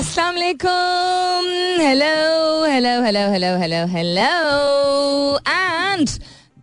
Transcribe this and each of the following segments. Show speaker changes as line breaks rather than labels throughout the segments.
Assalamu alaikum. Hello, hello, hello, hello, hello, hello. And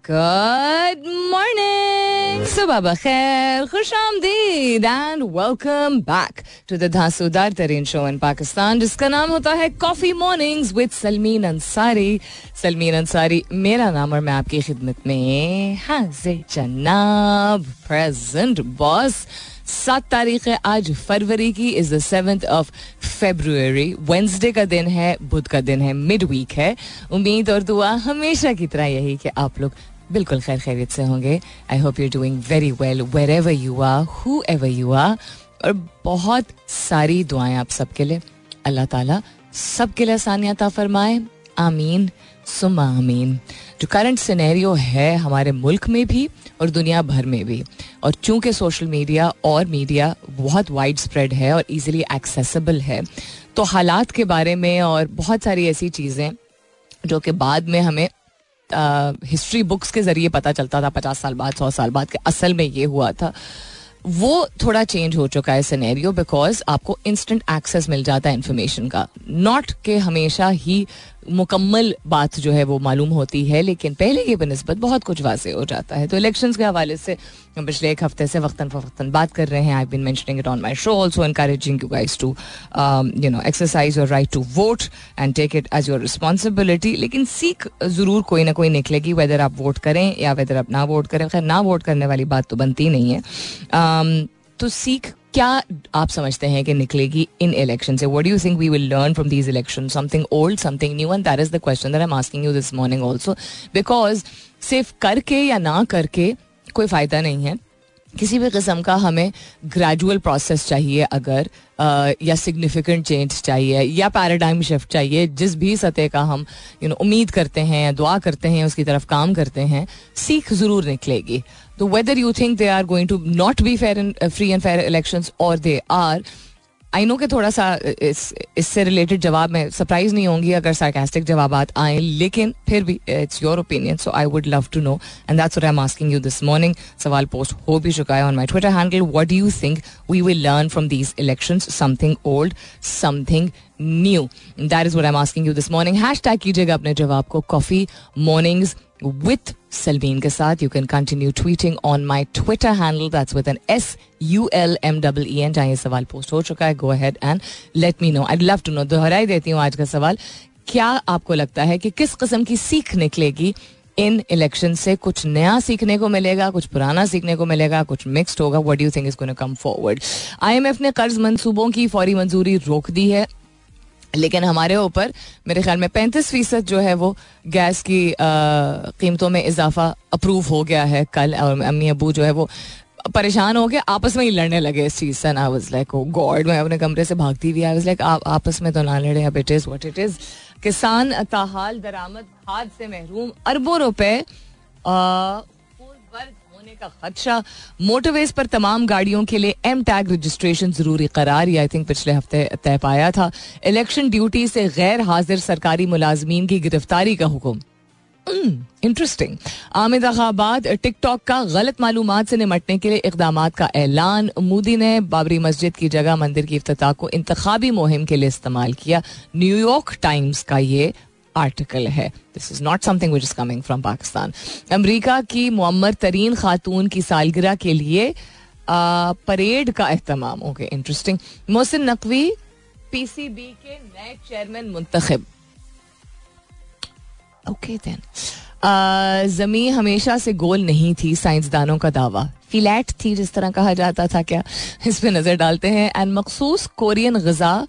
good morning. Subah khair, khush आमदीद and welcome back to the धांसूदार तरीन show in Pakistan जिसका नाम होता है coffee mornings with Salmeen Ansari Salmeen Ansari मेरा नाम और मैं आपकी खिदमत में हाजिर जनाब प्रेजेंट बॉस सात तारीख है आज, फरवरी की is the seventh of February Wednesday का दिन है, बुध का दिन है मिड वीक है. उम्मीद और दुआ हमेशा की तरह यही कि आप लोग बिल्कुल खैर खैरियत से होंगे. I hope you doing very well wherever you are whoever you are और बहुत सारी दुआएँ आप सबके लिए. अल्लाह ताला सबके लिए आसानियात फरमाए. आमीन. सुमा जो करंट सिनेरियो है हमारे मुल्क में भी और दुनिया भर में भी। और चूँकि सोशल मीडिया और मीडिया बहुत वाइड स्प्रेड है और इजीली एक्सेसिबल है तो हालात के बारे में और बहुत सारी ऐसी चीज़ें जो कि बाद में हमें हिस्ट्री बुक्स के ज़रिए पता चलता था, पचास साल बाद, सौ साल बाद कि असल में ये हुआ था। वो थोड़ा चेंज हो चुका है सिनेरियो बिकॉज़ आपको इंस्टेंट एक्सेस मिल जाता है इन्फॉर्मेशन का। नॉट के हमेशा ही मुकम्मल बात जो है वो मालूम होती है लेकिन पहले की बनस्बत बहुत कुछ वाजे हो जाता है। तो इलेक्शन के हवाले से हम पिछले एक हफ़्ते से वक्ता फ़वक्ता बात कर रहे हैं। I been mentioning it on my show also encouraging you guys to you know exercise your right to vote and take it as your responsibility लेकिन सीख ज़रूर कोई ना कोई निकलेगी वेदर आप वोट करें या वेदर आप ना वोट करें। खैर ना वोट करने वाली बात तो बनती नहीं है। Um, तो सीख क्या आप समझते हैं कि निकलेगी इन इलेक्शन से? What you think we will learn from these election something old something new and that is the question that I am asking you this morning also because सिर्फ़ करके या ना करके कोई फ़ायदा नहीं है। किसी भी किस्म का हमें ग्रेजुअल प्रोसेस चाहिए अगर आ, या सिग्निफिकेंट चेंज चाहिए या पैराडाइम शिफ्ट चाहिए। जिस भी सतह का हम यू नो उम्मीद करते हैं या दुआ करते हैं उसकी तरफ़ काम करते हैं सीख ज़रूर निकलेगी। तो whether you think they are going to not be fair and free and fair election और दे आर आई नो कि थोड़ा सा इससे रिलेटेड जवाब में सरप्राइज़ नहीं होंगी अगर सार्केस्टिक जवाब आए, लेकिन फिर भी it's your opinion so I would love to know and that's I am asking you this morning सवाल पोस्ट हो भी चुका है on my Twitter handle what do you think we will learn from these election something old something new that is what I am asking you this morning hashtag कीजिएगा अपने जवाब को coffee mornings with Salmeen के साथ you can continue tweeting on my Twitter handle that's with N S U L M double E N जहाँ ये सवाल post हो चुका है. Go ahead and let me know I love to know दोहराई देती हूँ आज का सवाल. क्या आपको लगता है कि किस किस्म की सीख निकलेगी इन इलेक्शन से? कुछ नया सीखने को मिलेगा, कुछ पुराना सीखने को मिलेगा, कुछ मिक्सड होगा. What you think is come forward IMF ने कर्ज मंसूबों की फौरी मंजूरी रोक दी है. लेकिन हमारे ऊपर, मेरे ख्याल में पैंतीस फ़ीसद जो है वो गैस की कीमतों में इजाफा अप्रूव हो गया है कल। और अम्मी अबू जो है वो परेशान हो गए, आपस में ही लड़ने लगे इस चीज़ से। आई वाज लाइक गॉड मैं अपने कमरे से भागती हुई आई वाज लाइक आप आपस में तो ना लड़े, अब it is what it is किसान ताहाल दरामद खाद से महरूम अरबों रुपए होने का खदशा मोटरवेज पर तमाम गाड़ियों के लिए एम टैग रजिस्ट्रेशन ज़रूरी करार आई थिंक पिछले हफ़्ते तय पाया था। इलेक्शन ड्यूटी से गैर हाजिर सरकारी मुलाजमीन की गिरफ्तारी का हुक्म। इंटरेस्टिंग आमिद अखाबाद टिकटॉक का गलत मालूम से निमटने के लिए इकदाम का ऐलान। मोदी ने बाबरी मस्जिद की जगह मंदिर की अफ्ताह को इंतबी मुहिम के लिए इस्तेमाल किया। न्यूयॉर्क टाइम्स का ये आर्टिकल है. This is not something which is coming from Pakistan America की मुअमर तरीन खातून की सालगिरह के लिए परेड का अहतमाम. Okay interesting Mohsin Naqvi PCB के नए चेयरमैन मुंतखब. ओके देन जमी हमेशा से गोल नहीं थी, साइंसदानों का दावा. फिलैट थी, जिस तरह कहा जाता था क्या? इस पर नज़र डालते हैं. एंड मखसूस कोरियन गजा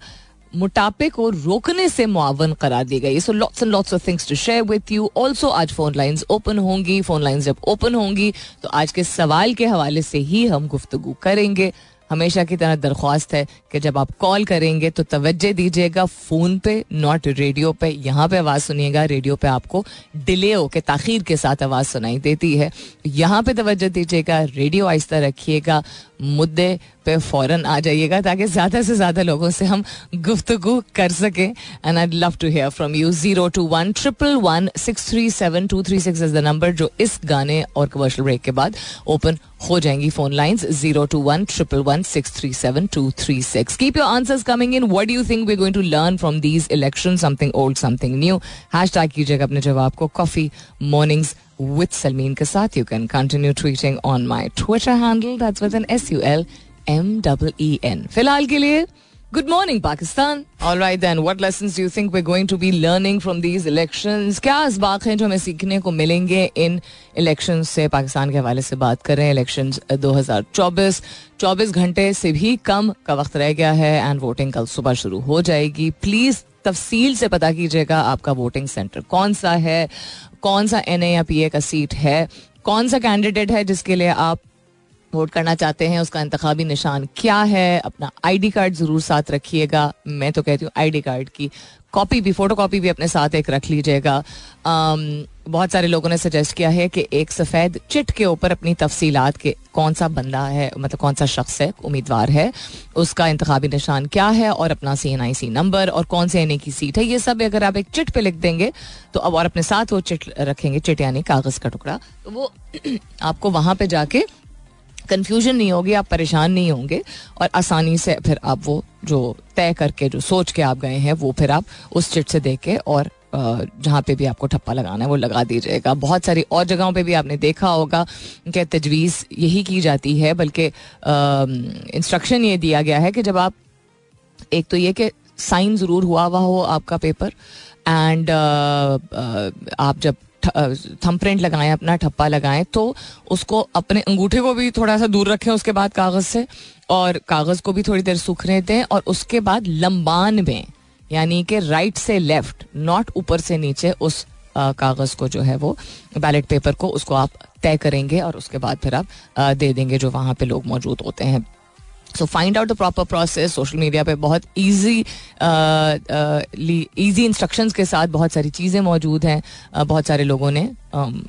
मोटापे को रोकने से मुआवन करार दी गई। So lots and lots of things to share with you also आज फ़ोन लाइंस ओपन होंगी। फ़ोन लाइंस जब ओपन होंगी तो आज के सवाल के हवाले से ही हम गुफ्तगु करेंगे। हमेशा की तरह दरख्वास्त है कि जब आप कॉल करेंगे तो तवज्जो दीजिएगा फ़ोन पे नॉट रेडियो पे। यहाँ पे आवाज़ सुनिएगा रेडियो पे आपको डिले हो के ताखीर के साथ आवाज़ सुनाई देती है। यहाँ पे तवज्जो दीजिएगा रेडियो आहिस्ता रखिएगा। मुद्दे पे फ़ौरन आ जाइएगा ताकि ज़्यादा से ज़्यादा लोगों से हम गुफ्तगु कर सकें। And I love to hear from you zero two one triple one six three seven two three six is the number जो इस गाने और कमर्शियल ब्रेक के बाद ओपन हो जाएँगी phone lines zero two one triple one six three seven two three six keep your answers coming in what you think we going to learn from these election something old something new hashtag कीजिएगा अपने जवाब को. Coffee mornings with Salmeen के साथ you can continue tweeting on my Twitter handle that's with N S U L M double E N फ़िलहाल के लिए good morning Pakistan all right then what lessons do you think we going to be learning from these elections क्या इसबाक हैं जो हमें सीखने को मिलेंगे इन इलेक्शन से पाकिस्तान के हवाले से बात कर रहे हैं इलेक्शन 2024 24 घंटे से भी कम का वक्त रह गया है एंड वोटिंग कल सुबह शुरू हो जाएगी प्लीज़ तफसील से पता कीजिएगा आपका वोटिंग सेंटर कौन सा है, कौन सा एन या पी का सीट है, कौन सा कैंडिडेट है जिसके लिए आप वोट करना चाहते हैं, उसका इंतबी निशान क्या है, अपना आईडी कार्ड ज़रूर साथ रखिएगा। मैं तो कहती हूँ आईडी कार्ड की कॉपी भी फ़ोटो कॉपी भी अपने साथ एक रख लीजिएगा। बहुत सारे लोगों ने सजेस्ट किया है कि एक सफ़ेद चिट के ऊपर अपनी तफसीलात के कौन सा बंदा है मतलब कौन सा शख्स है, उम्मीदवार है, उसका इंतबी निशान क्या है और अपना सी एन आई सी नंबर और कौन से एन ए की सीट है, ये सब अगर आप एक चिट पे लिख देंगे तो अब और अपने साथ वो चिट रखेंगे, चिट यानी कागज़ का टुकड़ा। तो वो आपको वहाँ पे जाके कन्फ्यूज़न नहीं होगी, आप परेशान नहीं होंगे और आसानी से फिर आप वो जो तय करके, जो सोच के आप गए हैं, वो फिर आप उस चिट से देख के और जहाँ पे भी आपको ठप्पा लगाना है, वो लगा दीजिएगा। बहुत सारी और जगहों पे भी आपने देखा होगा कि तजवीज़ यही की जाती है, बल्कि इंस्ट्रक्शन ये दिया गया है कि जब आप, एक तो ये कि साइन ज़रूर हुआ हुआ हो आपका पेपर एंड आप जब थम प्रिंट लगाएँ, अपना ठप्पा लगाएँ तो उसको अपने अंगूठे को भी थोड़ा सा दूर रखें उसके बाद कागज़ से और कागज़ को भी थोड़ी देर सूखने दें और उसके बाद लंबान में, यानी कि राइट से लेफ़्ट नॉट ऊपर से नीचे उस कागज़ को जो है वो बैलेट पेपर को उसको आप तय करेंगे और उसके बाद फिर आप दे देंगे जो वहाँ पे लोग मौजूद होते हैं। So find out the proper process social media पे बहुत ईजी ईजी इंस्ट्रक्शंस के साथ बहुत सारी चीज़ें मौजूद हैं uh, बहुत सारे लोगों ने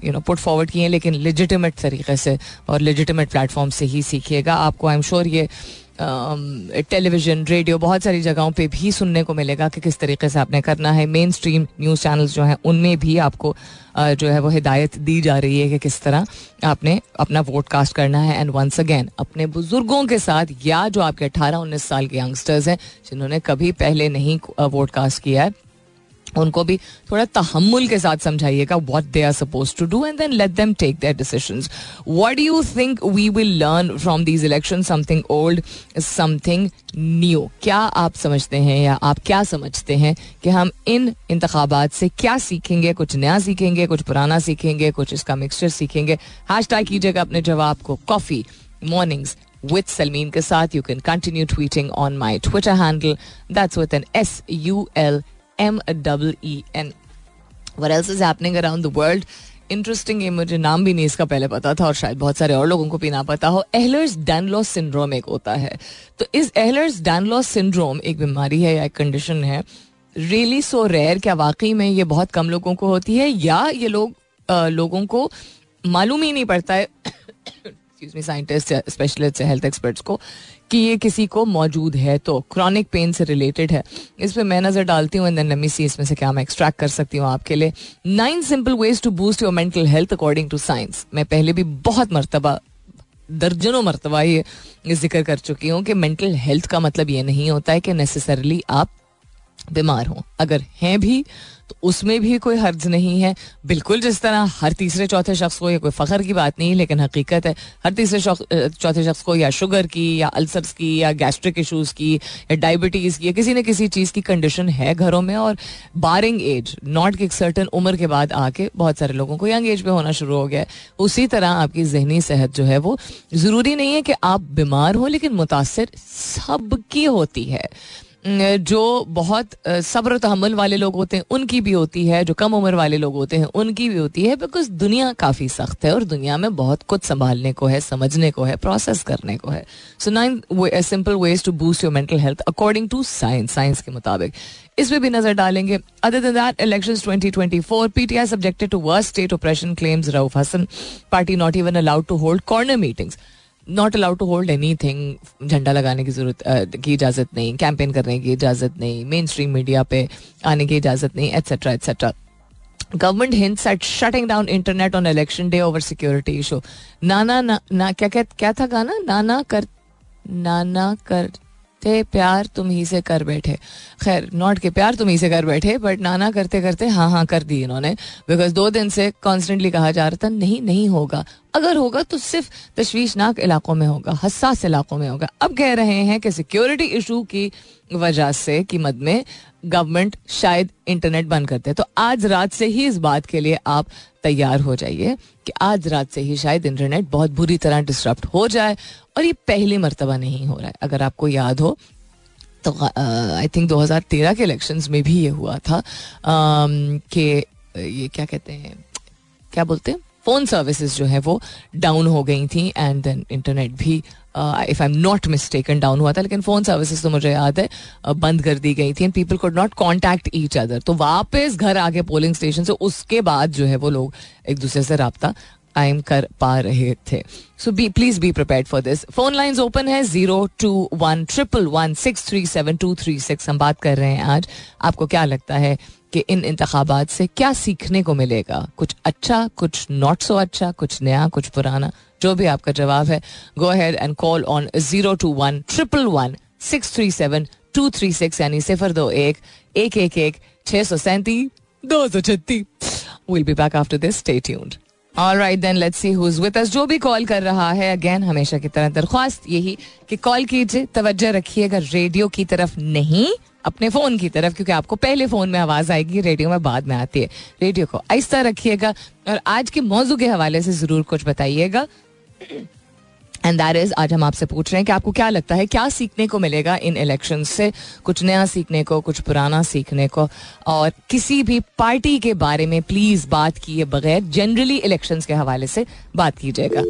यू नो पुट फॉरवर्ड किए हैं लेकिन लेजिटिमेट तरीके से और लेजिटिमेट प्लेटफॉर्म से ही सीखिएगा। आपको आई एम श्योर ये टेलीविज़न, रेडियो, बहुत सारी जगहों पे भी सुनने को मिलेगा कि किस तरीके से आपने करना है। मेन स्ट्रीम न्यूज़ चैनल्स जो हैं, उनमें भी आपको जो है वो हिदायत दी जा रही है कि किस तरह आपने अपना वोट कास्ट करना है। एंड वंस अगेन अपने बुज़ुर्गों के साथ या जो आपके अठारह उन्नीस साल के यंगस्टर्स हैं, जिन्होंने कभी पहले नहीं वोट कास्ट किया है उनको भी थोड़ा तहमुल के साथ समझाइएगा what they are suppose to do and then let them take their decision what do you think we will learn from these election something old something new क्या आप समझते हैं या आप क्या समझते हैं कि हम इन इंतबात से क्या सीखेंगे? कुछ नया सीखेंगे, कुछ पुराना सीखेंगे, कुछ इसका मिक्सचर सीखेंगे? हैश टैग कीजिएगा अपने जवाब को. कॉफ़ी मॉर्निंग्स with Salmeen के साथ. You can continue tweeting on my Twitter handle. That's with an S U L M double E N what else is happening around the world interesting ये मुझे नाम भी नहीं इसका पहले पता था और शायद बहुत सारे और लोगों को भी ना पता हो। एहलर्स डैनलॉस सिंड्रोम एक होता है। तो इस एहलर्स डैनलॉस सिंड्रोम एक बीमारी है या एक कंडीशन है रियली सो रेयर क्या वाकई में ये बहुत कम लोगों को होती है? या ये लोग आ, लोगों को मालूम ही नहीं पड़ता है साइंटिस्ट स्पेशलिस्ट हेल्थ एक्सपर्ट्स को कि ये किसी को मौजूद है तो क्रॉनिक पेन से रिलेटेड है। इस पर मैं नज़र डालती हूँ एंड सी इसमें से क्या मैं एक्सट्रैक्ट कर सकती हूँ आपके लिए। Nine simple ways to boost your mental health according to science मैं पहले भी बहुत मरतबा, दर्जनों मरतबा ये ज़िक्र कर चुकी हूँ कि मेंटल हेल्थ का मतलब ये नहीं होता है कि नेसेसरली आप बीमार हों। अगर हैं भी तो उसमें भी कोई हर्ज नहीं है। बिल्कुल जिस तरह हर तीसरे चौथे शख्स को ये कोई फ़ख्र की बात नहीं, लेकिन हकीकत है, हर तीसरे चौथे शख्स को या शुगर की, या अल्सर्स की, या गैस्ट्रिक इशूज़ की, या डायबिटीज़ की, या किसी न किसी चीज़ की कंडीशन है घरों में और बारिंग एज, नॉट कि एक सर्टन उम्र के बाद आके बहुत सारे लोगों को यंग एज पे होना शुरू हो गया है। उसी तरह आपकी जहनी सेहत जो है वो ज़रूरी नहीं है कि आप बीमार हो, लेकिन मुतासर सबकी होती है। जो बहुत सब्र तहमल वाले लोग होते हैं, उनकी भी होती है, जो कम उम्र वाले लोग होते हैं, उनकी भी होती है बिकॉज़ दुनिया काफ़ी सख्त है और दुनिया में बहुत कुछ संभालने को है, समझने को है प्रोसेस करने को है। So nine simple ways to boost your mental health according to science science के मुताबिक। इसमें भी नज़र डालेंगे। Other than that elections 2024 PTI subjected to worst state operation claims Rauf Hasan party not even allowed to hold corner meetings not allowed to hold anything झंडा लगाने की ज़रूरत की इजाज़त नहीं कैंपेन करने की इजाज़त नहीं मेन स्ट्रीम मीडिया पे आने की इजाज़त नहीं etcetera etcetera government hints at shutting down internet on election day over security issue नाना ना, ना क्या क्या क्या था गाना? नाना कर नाना कर करते प्यार तुम ही से कर बैठे। खैर नॉट के प्यार तुम ही से कर बैठे बट नाना करते करते हाँ हाँ कर दी इन्होंने। बिकॉज़ दो दिन से कॉन्स्टेंटली कहा जा रहा था, नहीं नहीं होगा। अगर होगा तो सिर्फ़ तशवीशनाक इलाकों में होगा, हसास इलाकों में होगा। अब कह रहे हैं कि सिक्योरिटी इशू की वजह से की मद में गवर्नमेंट शायद इंटरनेट बंद करते हैं तो आज रात से ही इस बात के लिए आप तैयार हो जाइए कि आज रात से ही शायद इंटरनेट बहुत बुरी तरह डिस्टर्ब हो जाए और ये पहली मरतबा नहीं हो रहा है। अगर आपको याद हो तो आई थिंक 2013 के इलेक्शंस में भी ये हुआ था। कि, ये क्या कहते हैं, क्या बोलते हैं? फ़ोन सर्विसेज़ जो है वो डाउन हो गई थी एंड देन इंटरनेट भी if I am not mistaken down हुआ था लेकिन फ़ोन सर्विसेज़ तो मुझे याद है uh, बंद कर दी गई थी and people could not contact each other तो वापस घर आके पोलिंग स्टेशन से उसके बाद जो है वो लोग एक दूसरे से रबता कायम कर पा रहे थे so be please be prepare for this phone lines open है zero two one triple one six three seven two three six हम बात कर रहे हैं आज आपको क्या लगता है कि इन इंतबात से क्या सीखने को मिलेगा कुछ अच्छा कुछ नॉट सो अच्छा कुछ नया कुछ पुराना जो भी आपका जवाब है go ahead and call on zero two one triple one six three seven two three six यानी सिफर दो एक एक एक छह सौ सैंतीस दो सौ छत्तीस will be back after this stay tuned all right then let's see who's with us जो भी कॉल कर रहा है अगेन हमेशा की तरह दरख्वास्त यही कि कॉल कीजिए, तवज्जो रखिएगा रेडियो की तरफ़ नहीं, अपने फ़ोन की तरफ़, क्योंकि आपको पहले फ़ोन में आवाज़ आएगी रेडियो में बाद में आती है। रेडियो को आहिस्ता रखिएगा। और आज के मौजू के हवाले से ज़रूर कुछ बताइएगा। एंड दैट इज़ आज हम आपसे पूछ रहे हैं कि आपको क्या लगता है क्या सीखने को मिलेगा इन इलेक्शन से? कुछ नया सीखने को कुछ पुराना सीखने को? और किसी भी पार्टी के बारे में प्लीज़ बात किए बगैर जनरली इलेक्शंस के हवाले से बात कीजिएगा।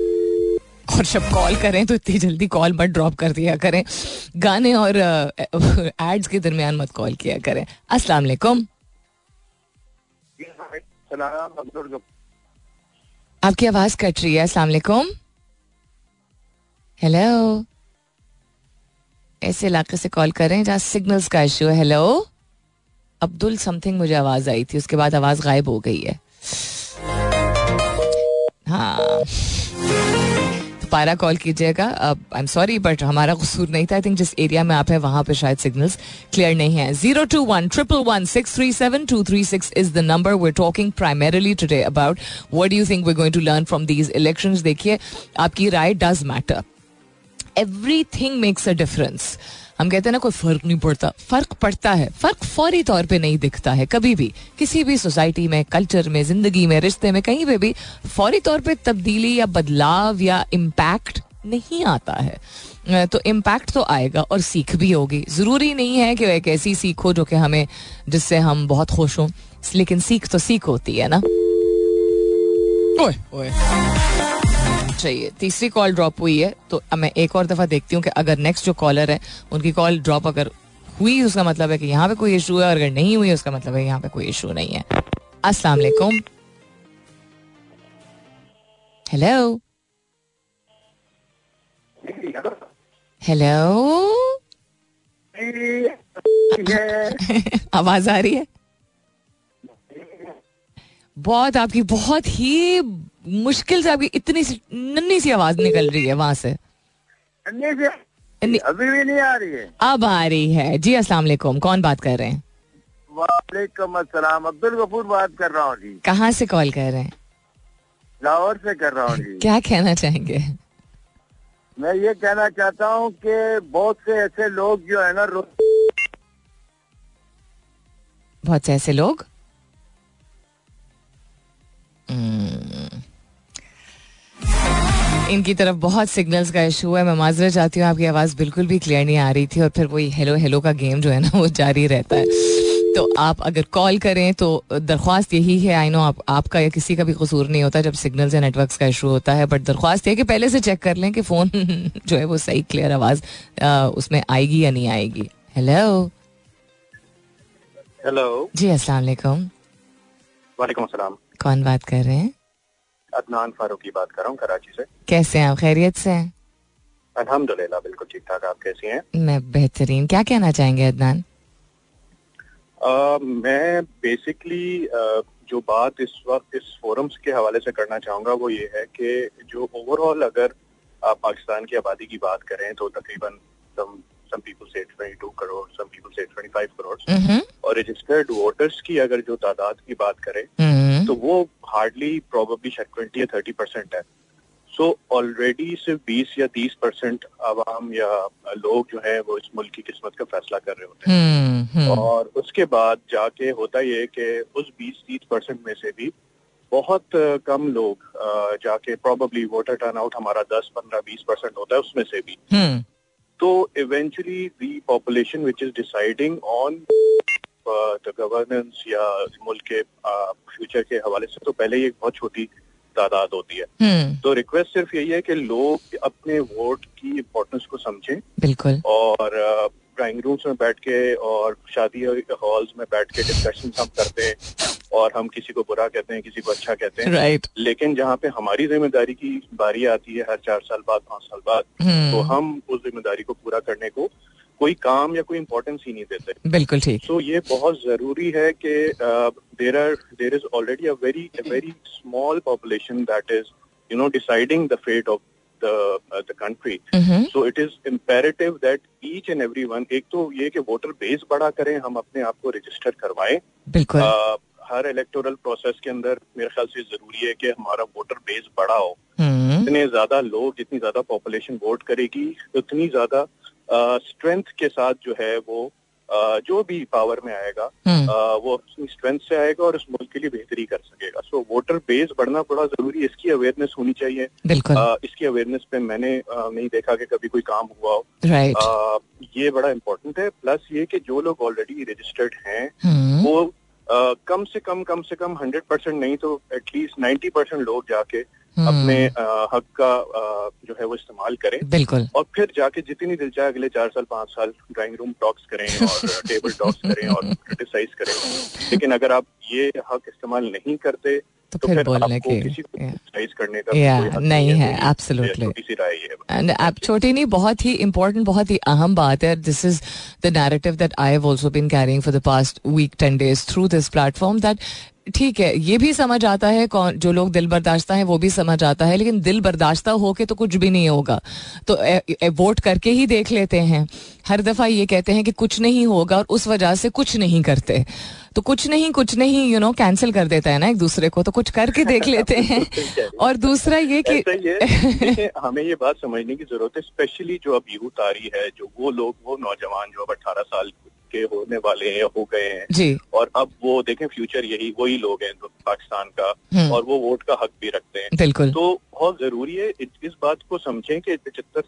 और जब कॉल करें तो इतनी जल्दी कॉल मत ड्रॉप कर दिया करें। गाने और एड्स के दरमियान मत कॉल किया करें। अस्सलाम वालेकुम। आपकी आवाज़ कट रही है अस्सलाम वालेकुम। हेलो ऐसे इलाके से कॉल कर रहे हैं जहाँ सिग्नल्स का इशू है। हेलो अब्दुल समथिंग मुझे आवाज़ आई थी, उसके बाद आवाज़ गायब हो गई है। हाँ। दोबारा कॉल कीजिएगा। आई एम सॉरी बट हमारा कसूर नहीं था। आई थिंक जिस एरिया में आप है, वहाँ पे शायद सिग्नल्स क्लियर नहीं है। Zero two one triple one six three seven two three six is the number we talking primarily today about what you think we going to learn from these election देखिए, आपकी राय does matter everything makes a difference हम कहते हैं ना, कोई फ़र्क नहीं पड़ता। फ़र्क पड़ता है। फ़र्क फौरी तौर पे नहीं दिखता है, कभी भी। किसी भी सोसाइटी में, कल्चर में, ज़िंदगी में, रिश्ते में, कहीं पे भी, फौरी तौर पे तब्दीली या बदलाव या इम्पैक्ट नहीं आता है। तो इम्पैक्ट तो आएगा और सीख भी होगी। ज़रूरी नहीं है कि एक ऐसी सीख हो जो कि हमें, जिससे हम बहुत खुश हों। लेकिन सीख तो सीख होती है ना। ओए ओए। चाहिए। तीसरी कॉल ड्रॉप हुई है तो मैं एक और दफ़ा देखती हूँ कि अगर नेक्स्ट जो कॉलर है, उनकी कॉल ड्रॉप अगर हुई, उसका मतलब है कि यहाँ पे कोई इशू है, और अगर नहीं हुई, उसका मतलब है यहाँ पे कोई इशू नहीं है। अस्सलाम वालेकुम। हेलो हेलो आवाज़ आ रही है? बहुत, आपकी बहुत ही मुश्किल से आपकी इतनी सी नन्नी सी आवाज़ निकल रही है वहाँ से।
अभी भी नहीं आ रही है।
अब आ रही है। जी अस्सलाम वालेकुम। कौन बात कर रहे हैं?
वालेकुम अस्सलाम। अब्दुल गफूर बात कर रहा हूँ जी।
कहाँ से कॉल कर रहे हैं?
लाहौर से कर रहा हूँ जी।
क्या कहना चाहेंगे?
मैं ये कहना चाहता हूँ कि बहुत से ऐसे लोग जो है ना
बहुत से ऐसे लोग? हम्म। इनकी तरफ़ बहुत सिग्नल्स का इशू है। मैं माजरा चाहती हूँ आपकी आवाज़ बिल्कुल भी क्लियर नहीं आ रही थी और फिर वही हेलो हेलो का गेम जो है ना वो जारी रहता है। तो आप अगर कॉल करें तो दरख्वास्त यही है आई नो आप आपका या किसी का भी कसूर नहीं होता जब सिग्नल्स या नेटवर्क्स का इशू होता है बट दरख्वास्त है कि पहले से चेक कर लें कि फ़ोन जो है वो सही क्लियर आवाज़ उसमें आएगी या नहीं आएगी। हेलो
हेलो
जी अस्सलाम वालेकुम।
वालेकुम अस्सलाम।
कौन बात कर रहे हैं?
अदनान फारूकी बात कर रहा हूँ कराची से।
कैसे हैं आप? खैरियत से हैं?
अल्हम्दुलिल्लाह बिल्कुल ठीक ठाक। आप कैसी हैं?
मैं बेहतरीन। क्या कहना चाहेंगे अदनान?
मैं बेसिकली जो बात इस वक्त इस फोरम्स के हवाले से करना चाहूँगा वो ये है कि जो ओवरऑल अगर आप पाकिस्तान की आबादी की बात करें तो तकरीबन सम सम पीपल से 22 करोड़ सम पीपल से 25 करोड़
हम्म
और रजिस्टर्ड वोटर्स की अगर जो तादाद की बात करें
हम्म
तो वो हार्डली प्रोबेबली शायद ट्वेंटी या थर्टी परसेंट है। सो ऑलरेडी सिर्फ़ बीस या तीस परसेंट आवाम या लोग जो है वो इस मुल्क की किस्मत का फैसला कर रहे होते हैं।
हम्म
और उसके बाद जाके होता ये कि उस बीस तीस परसेंट में से भी बहुत कम लोग जाके प्रोबेबली वोटर टर्न आउट हमारा दस पंद्रह बीस परसेंट होता है उसमें से भी। तो eventually the population which is deciding on the governance या मुल्क के फ्यूचर के हवाले से तो पहले ही एक बहुत छोटी तादाद होती है।
हम्म।
तो रिक्वेस्ट सिर्फ़ यही है कि लोग अपने वोट की इम्पोर्टेंस को समझें।
बिल्कुल।
और ड्राइंग रूम्स में बैठ के और शादी हॉल्स में बैठ के डिस्कशन हम करते हैं। और हम किसी को बुरा कहते हैं किसी को अच्छा कहते हैं।
राइट
लेकिन जहाँ पे हमारी ज़िम्मेदारी की बारी आती है हर चार साल बाद पाँच साल बाद hmm.
तो
हम उस ज़िम्मेदारी को पूरा करने को कोई काम या कोई इम्पोर्टेंस ही नहीं देते।
बिल्कुल ठीक।
तो ये बहुत ज़रूरी है कि there are there is already a very very small population that is you know deciding the fate of the the
country
so it is imperative that each and every one एक तो ये कि वोटर बेस बड़ा करें हम अपने आप को रजिस्टर करवाएँ।
बिल्कुल।
अ, हर इलेक्टोरल प्रोसेस के अंदर मेरे ख्याल से ज़रूरी है कि हमारा वोटर बेस बड़ा हो।
हम्म।
जितने ज़्यादा लोग जितनी ज़्यादा पॉपुलेशन वोट करेगी उतनी ज़्यादा स्ट्रेंथ के साथ जो है वो जो भी पावर में आएगा
हम्म।
वो अपनी स्ट्रेंथ से आएगा और इस मुल्क के लिए बेहतरी कर सकेगा। सो वोटर बेस बढ़ना बड़ा ज़रूरी है। इसकी अवेयरनेस होनी चाहिए। इसकी अवेयरनेस पे मैंने नहीं देखा कि कभी कोई काम हुआ हो। ये बड़ा इम्पोर्टेंट है। प्लस ये कि जो लोग ऑलरेडी रजिस्टर्ड हैं
हम्म।
वो कम से कम कम से कम हंड्रेड परसेंट नहीं तो एटलीस्ट नाइन्टी परसेंट लोग जाके अपने
हम्म,
हक का जो है वो इस्तेमाल करें।
बिल्कुल।
और फिर जाके जितनी दिल चाहे अगले चार साल पाँच साल ड्राइंग रूम टॉक्स करें और टेबल टॉक्स करें और क्रिटिसाइज करें। लेकिन अगर आप ये हक इस्तेमाल नहीं करते
तो
तो
फिर बोलने की नहीं है,
ये है।
एंड आप छोटी नहीं बहुत ही इंपॉर्टेंट बहुत ही अहम बात है। This is the narrative that I have also been carrying for the past week ten days through this platform that ठीक है ये भी समझ आता है कौन जो लोग दिल बर्दाश्ता है वो भी समझ आता है। लेकिन दिल बर्दाश्ता होके तो कुछ भी नहीं होगा। तो ए, ए, वोट करके ही देख लेते हैं। हर दफ़ा ये कहते हैं कि कुछ नहीं होगा और उस वजह से कुछ नहीं करते। तो कुछ नहीं कुछ नहीं यू नो कैंसिल कर देता है ना एक दूसरे को तो कुछ करके देख लेते हैं। और दूसरा ये कि
है हमें ये बात समझने की ज़रूरत है स्पेशली जो अब यूथ आ रही है जो वो लोग वो नौजवान जो अब अठारह साल के होने वाले हैं हो गए हैं।
जी।
और अब वो देखें फ्यूचर यही वही लोग हैं पाकिस्तान का
हम्म।
और वो वोट का हक भी रखते हैं।
बिल्कुल।
तो बहुत ज़रूरी है इस बात को समझें कि पचहत्तर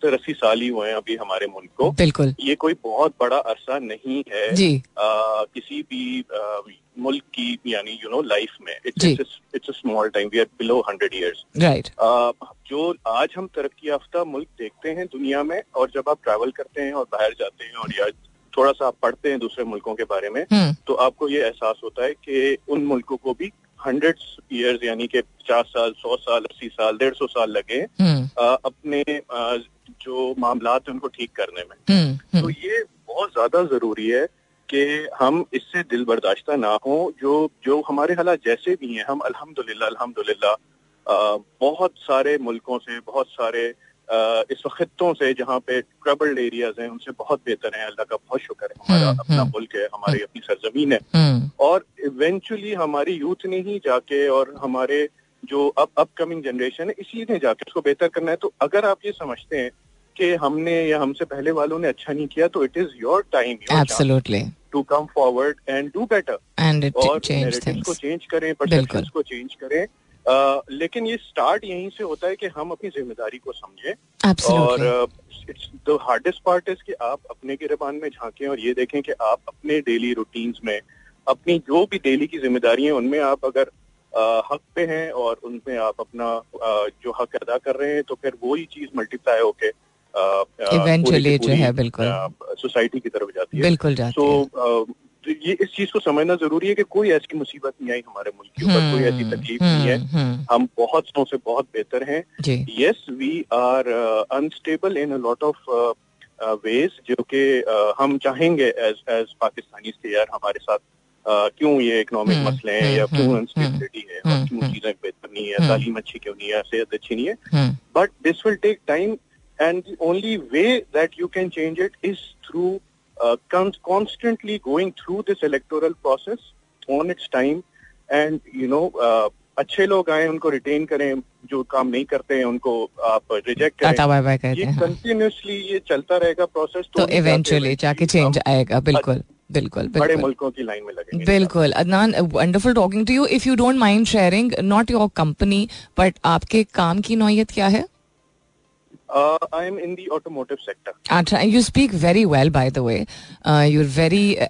सत्तर अस्सी साल ही हुए हैं अभी हमारे मुल्क को।
बिल्कुल।
ये कोई बहुत बड़ा अरसा नहीं है
जी।
आ, किसी भी आ, मुल्क की यानी यू नो लाइफ में। It's it's small time we are below hundred years
right
जो आज हम तरक्की याफ्ता मुल्क देखते हैं दुनिया में और जब आप ट्रैवल करते हैं और बाहर जाते हैं और या थोड़ा सा आप पढ़ते हैं दूसरे मुल्कों के बारे में
हम्म।
तो आपको ये एहसास होता है कि उन मुल्कों को भी हंड्रेड इयर्स यानी कि पचास साल सौ साल अस्सी साल डेढ़ सौ साल लगे
हम्म।
आ, अपने आ, जो मामला है उनको ठीक करने में।
हम्म
तो
हम्म,
ये बहुत ज़्यादा ज़रूरी है कि हम इससे दिल बर्दाश्ता ना हो जो जो हमारे हालात जैसे भी हैं हम अल्हम्दुलिल्लाह अल्हम्दुलिल्लाह बहुत सारे मुल्कों से बहुत सारे इस खत्तों से जहाँ पे ट्रबल्ड एरियाज़ हैं उनसे बहुत बेहतर हैं। अल्लाह का बहुत शुक्र है। हमारा
हम्म,
अपना
हम्म।
मुल्क है हमारी अपनी सरजमीन है।
हम्म।
और इवेंचुअली हमारी यूथ ने ही जाके और हमारे जो अब अपकमिंग जनरेशन है इसी ने जाके उसको बेहतर करना है। तो अगर आप ये समझते हैं कि हमने या हमसे पहले वालों ने अच्छा नहीं किया तो it is your
time
absolutely to come forward and do
better and
और
चेंज
narratives को चेंज करें
बिल्कुल।
परसेप्शंस को चेंज करें। लेकिन ये स्टार्ट यहीं से होता है कि हम अपनी ज़िम्मेदारी को समझें। और it's the hardest part is कि आप अपने गिरबान में झांकें और ये देखें कि आप अपने डेली रूटीन्स में अपनी जो भी डेली की ज़िम्मेदारी है उनमें आप अगर अ, हक पे हैं और उनमें आप अपना अ, जो हक अदा कर रहे हैं तो फिर वही चीज़ मल्टीप्लाई होके
Eventually जो है, बिल्कुल।
सोसाइटी की तरफ़ जाती है।
बिल्कुल जाती
सो
है।
तो ये इस चीज़ को समझना ज़रूरी है कि कोई ऐसी मुसीबत नहीं आई हमारे मुल्क के ऊपर कोई ऐसी तकलीफ़ नहीं है। हम बहुत सौ से बहुत बेहतर हैं। Yes we are unstable in a lot of ways जो कि uh, हम चाहेंगे एज एज पाकिस्तानी से यार हमारे साथ uh, क्यों ये इकोनॉमिक मसले हैं? या क्यों अनस्टेबिलिटी है? और क्यों चीज़ें बेहतर नहीं है? तालीम अच्छी क्यों नहीं है? सेहत अच्छी नहीं है? But this will take time and only way that you can change it is through uh, constantly going through this electoral process on its time. And you know uh, अच्छे लोग आए उनको रिटेन करें जो काम नहीं करते हैं उनको आप रिजेक्ट करें। बाय बाय कहते ये कंटिन्यूसली ये चलता रहेगा प्रोसेस
तो इवेंचुअली जाके चेंज आएगा बिल्कुल बिल्कुल
बड़े मुल्कों की लाइन में लगेंगे।
बिल्कुल। Adnan wonderful talking to you if you don't mind sharing not your company but आपके काम की नोयत क्या है?
Uh, I am in the automotive sector.
अच्छा, you speak very well, by the way. Uh, you're very uh,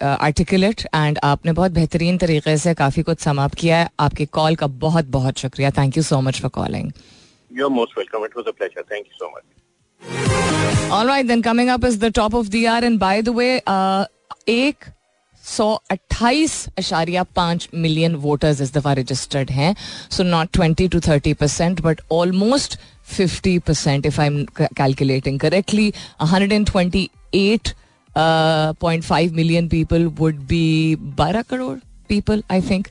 uh, articulate and आपने बहुत बेहतरीन तरीके से काफी कुछ समाप्त किया है आपके कॉल का बहुत बहुत शुक्रिया thank you so much for calling
You're most welcome. It was a pleasure. Thank you so much.
All right, then coming up is the top of the hour, and by the way, uh, एक सौ अट्ठाईस अशारिया पांच million voters इस दफा registered हैं so not twenty two thirty percent but almost fifty percent if I am calculating correctly hundred and twenty eight point five million people would be बारह crore people I think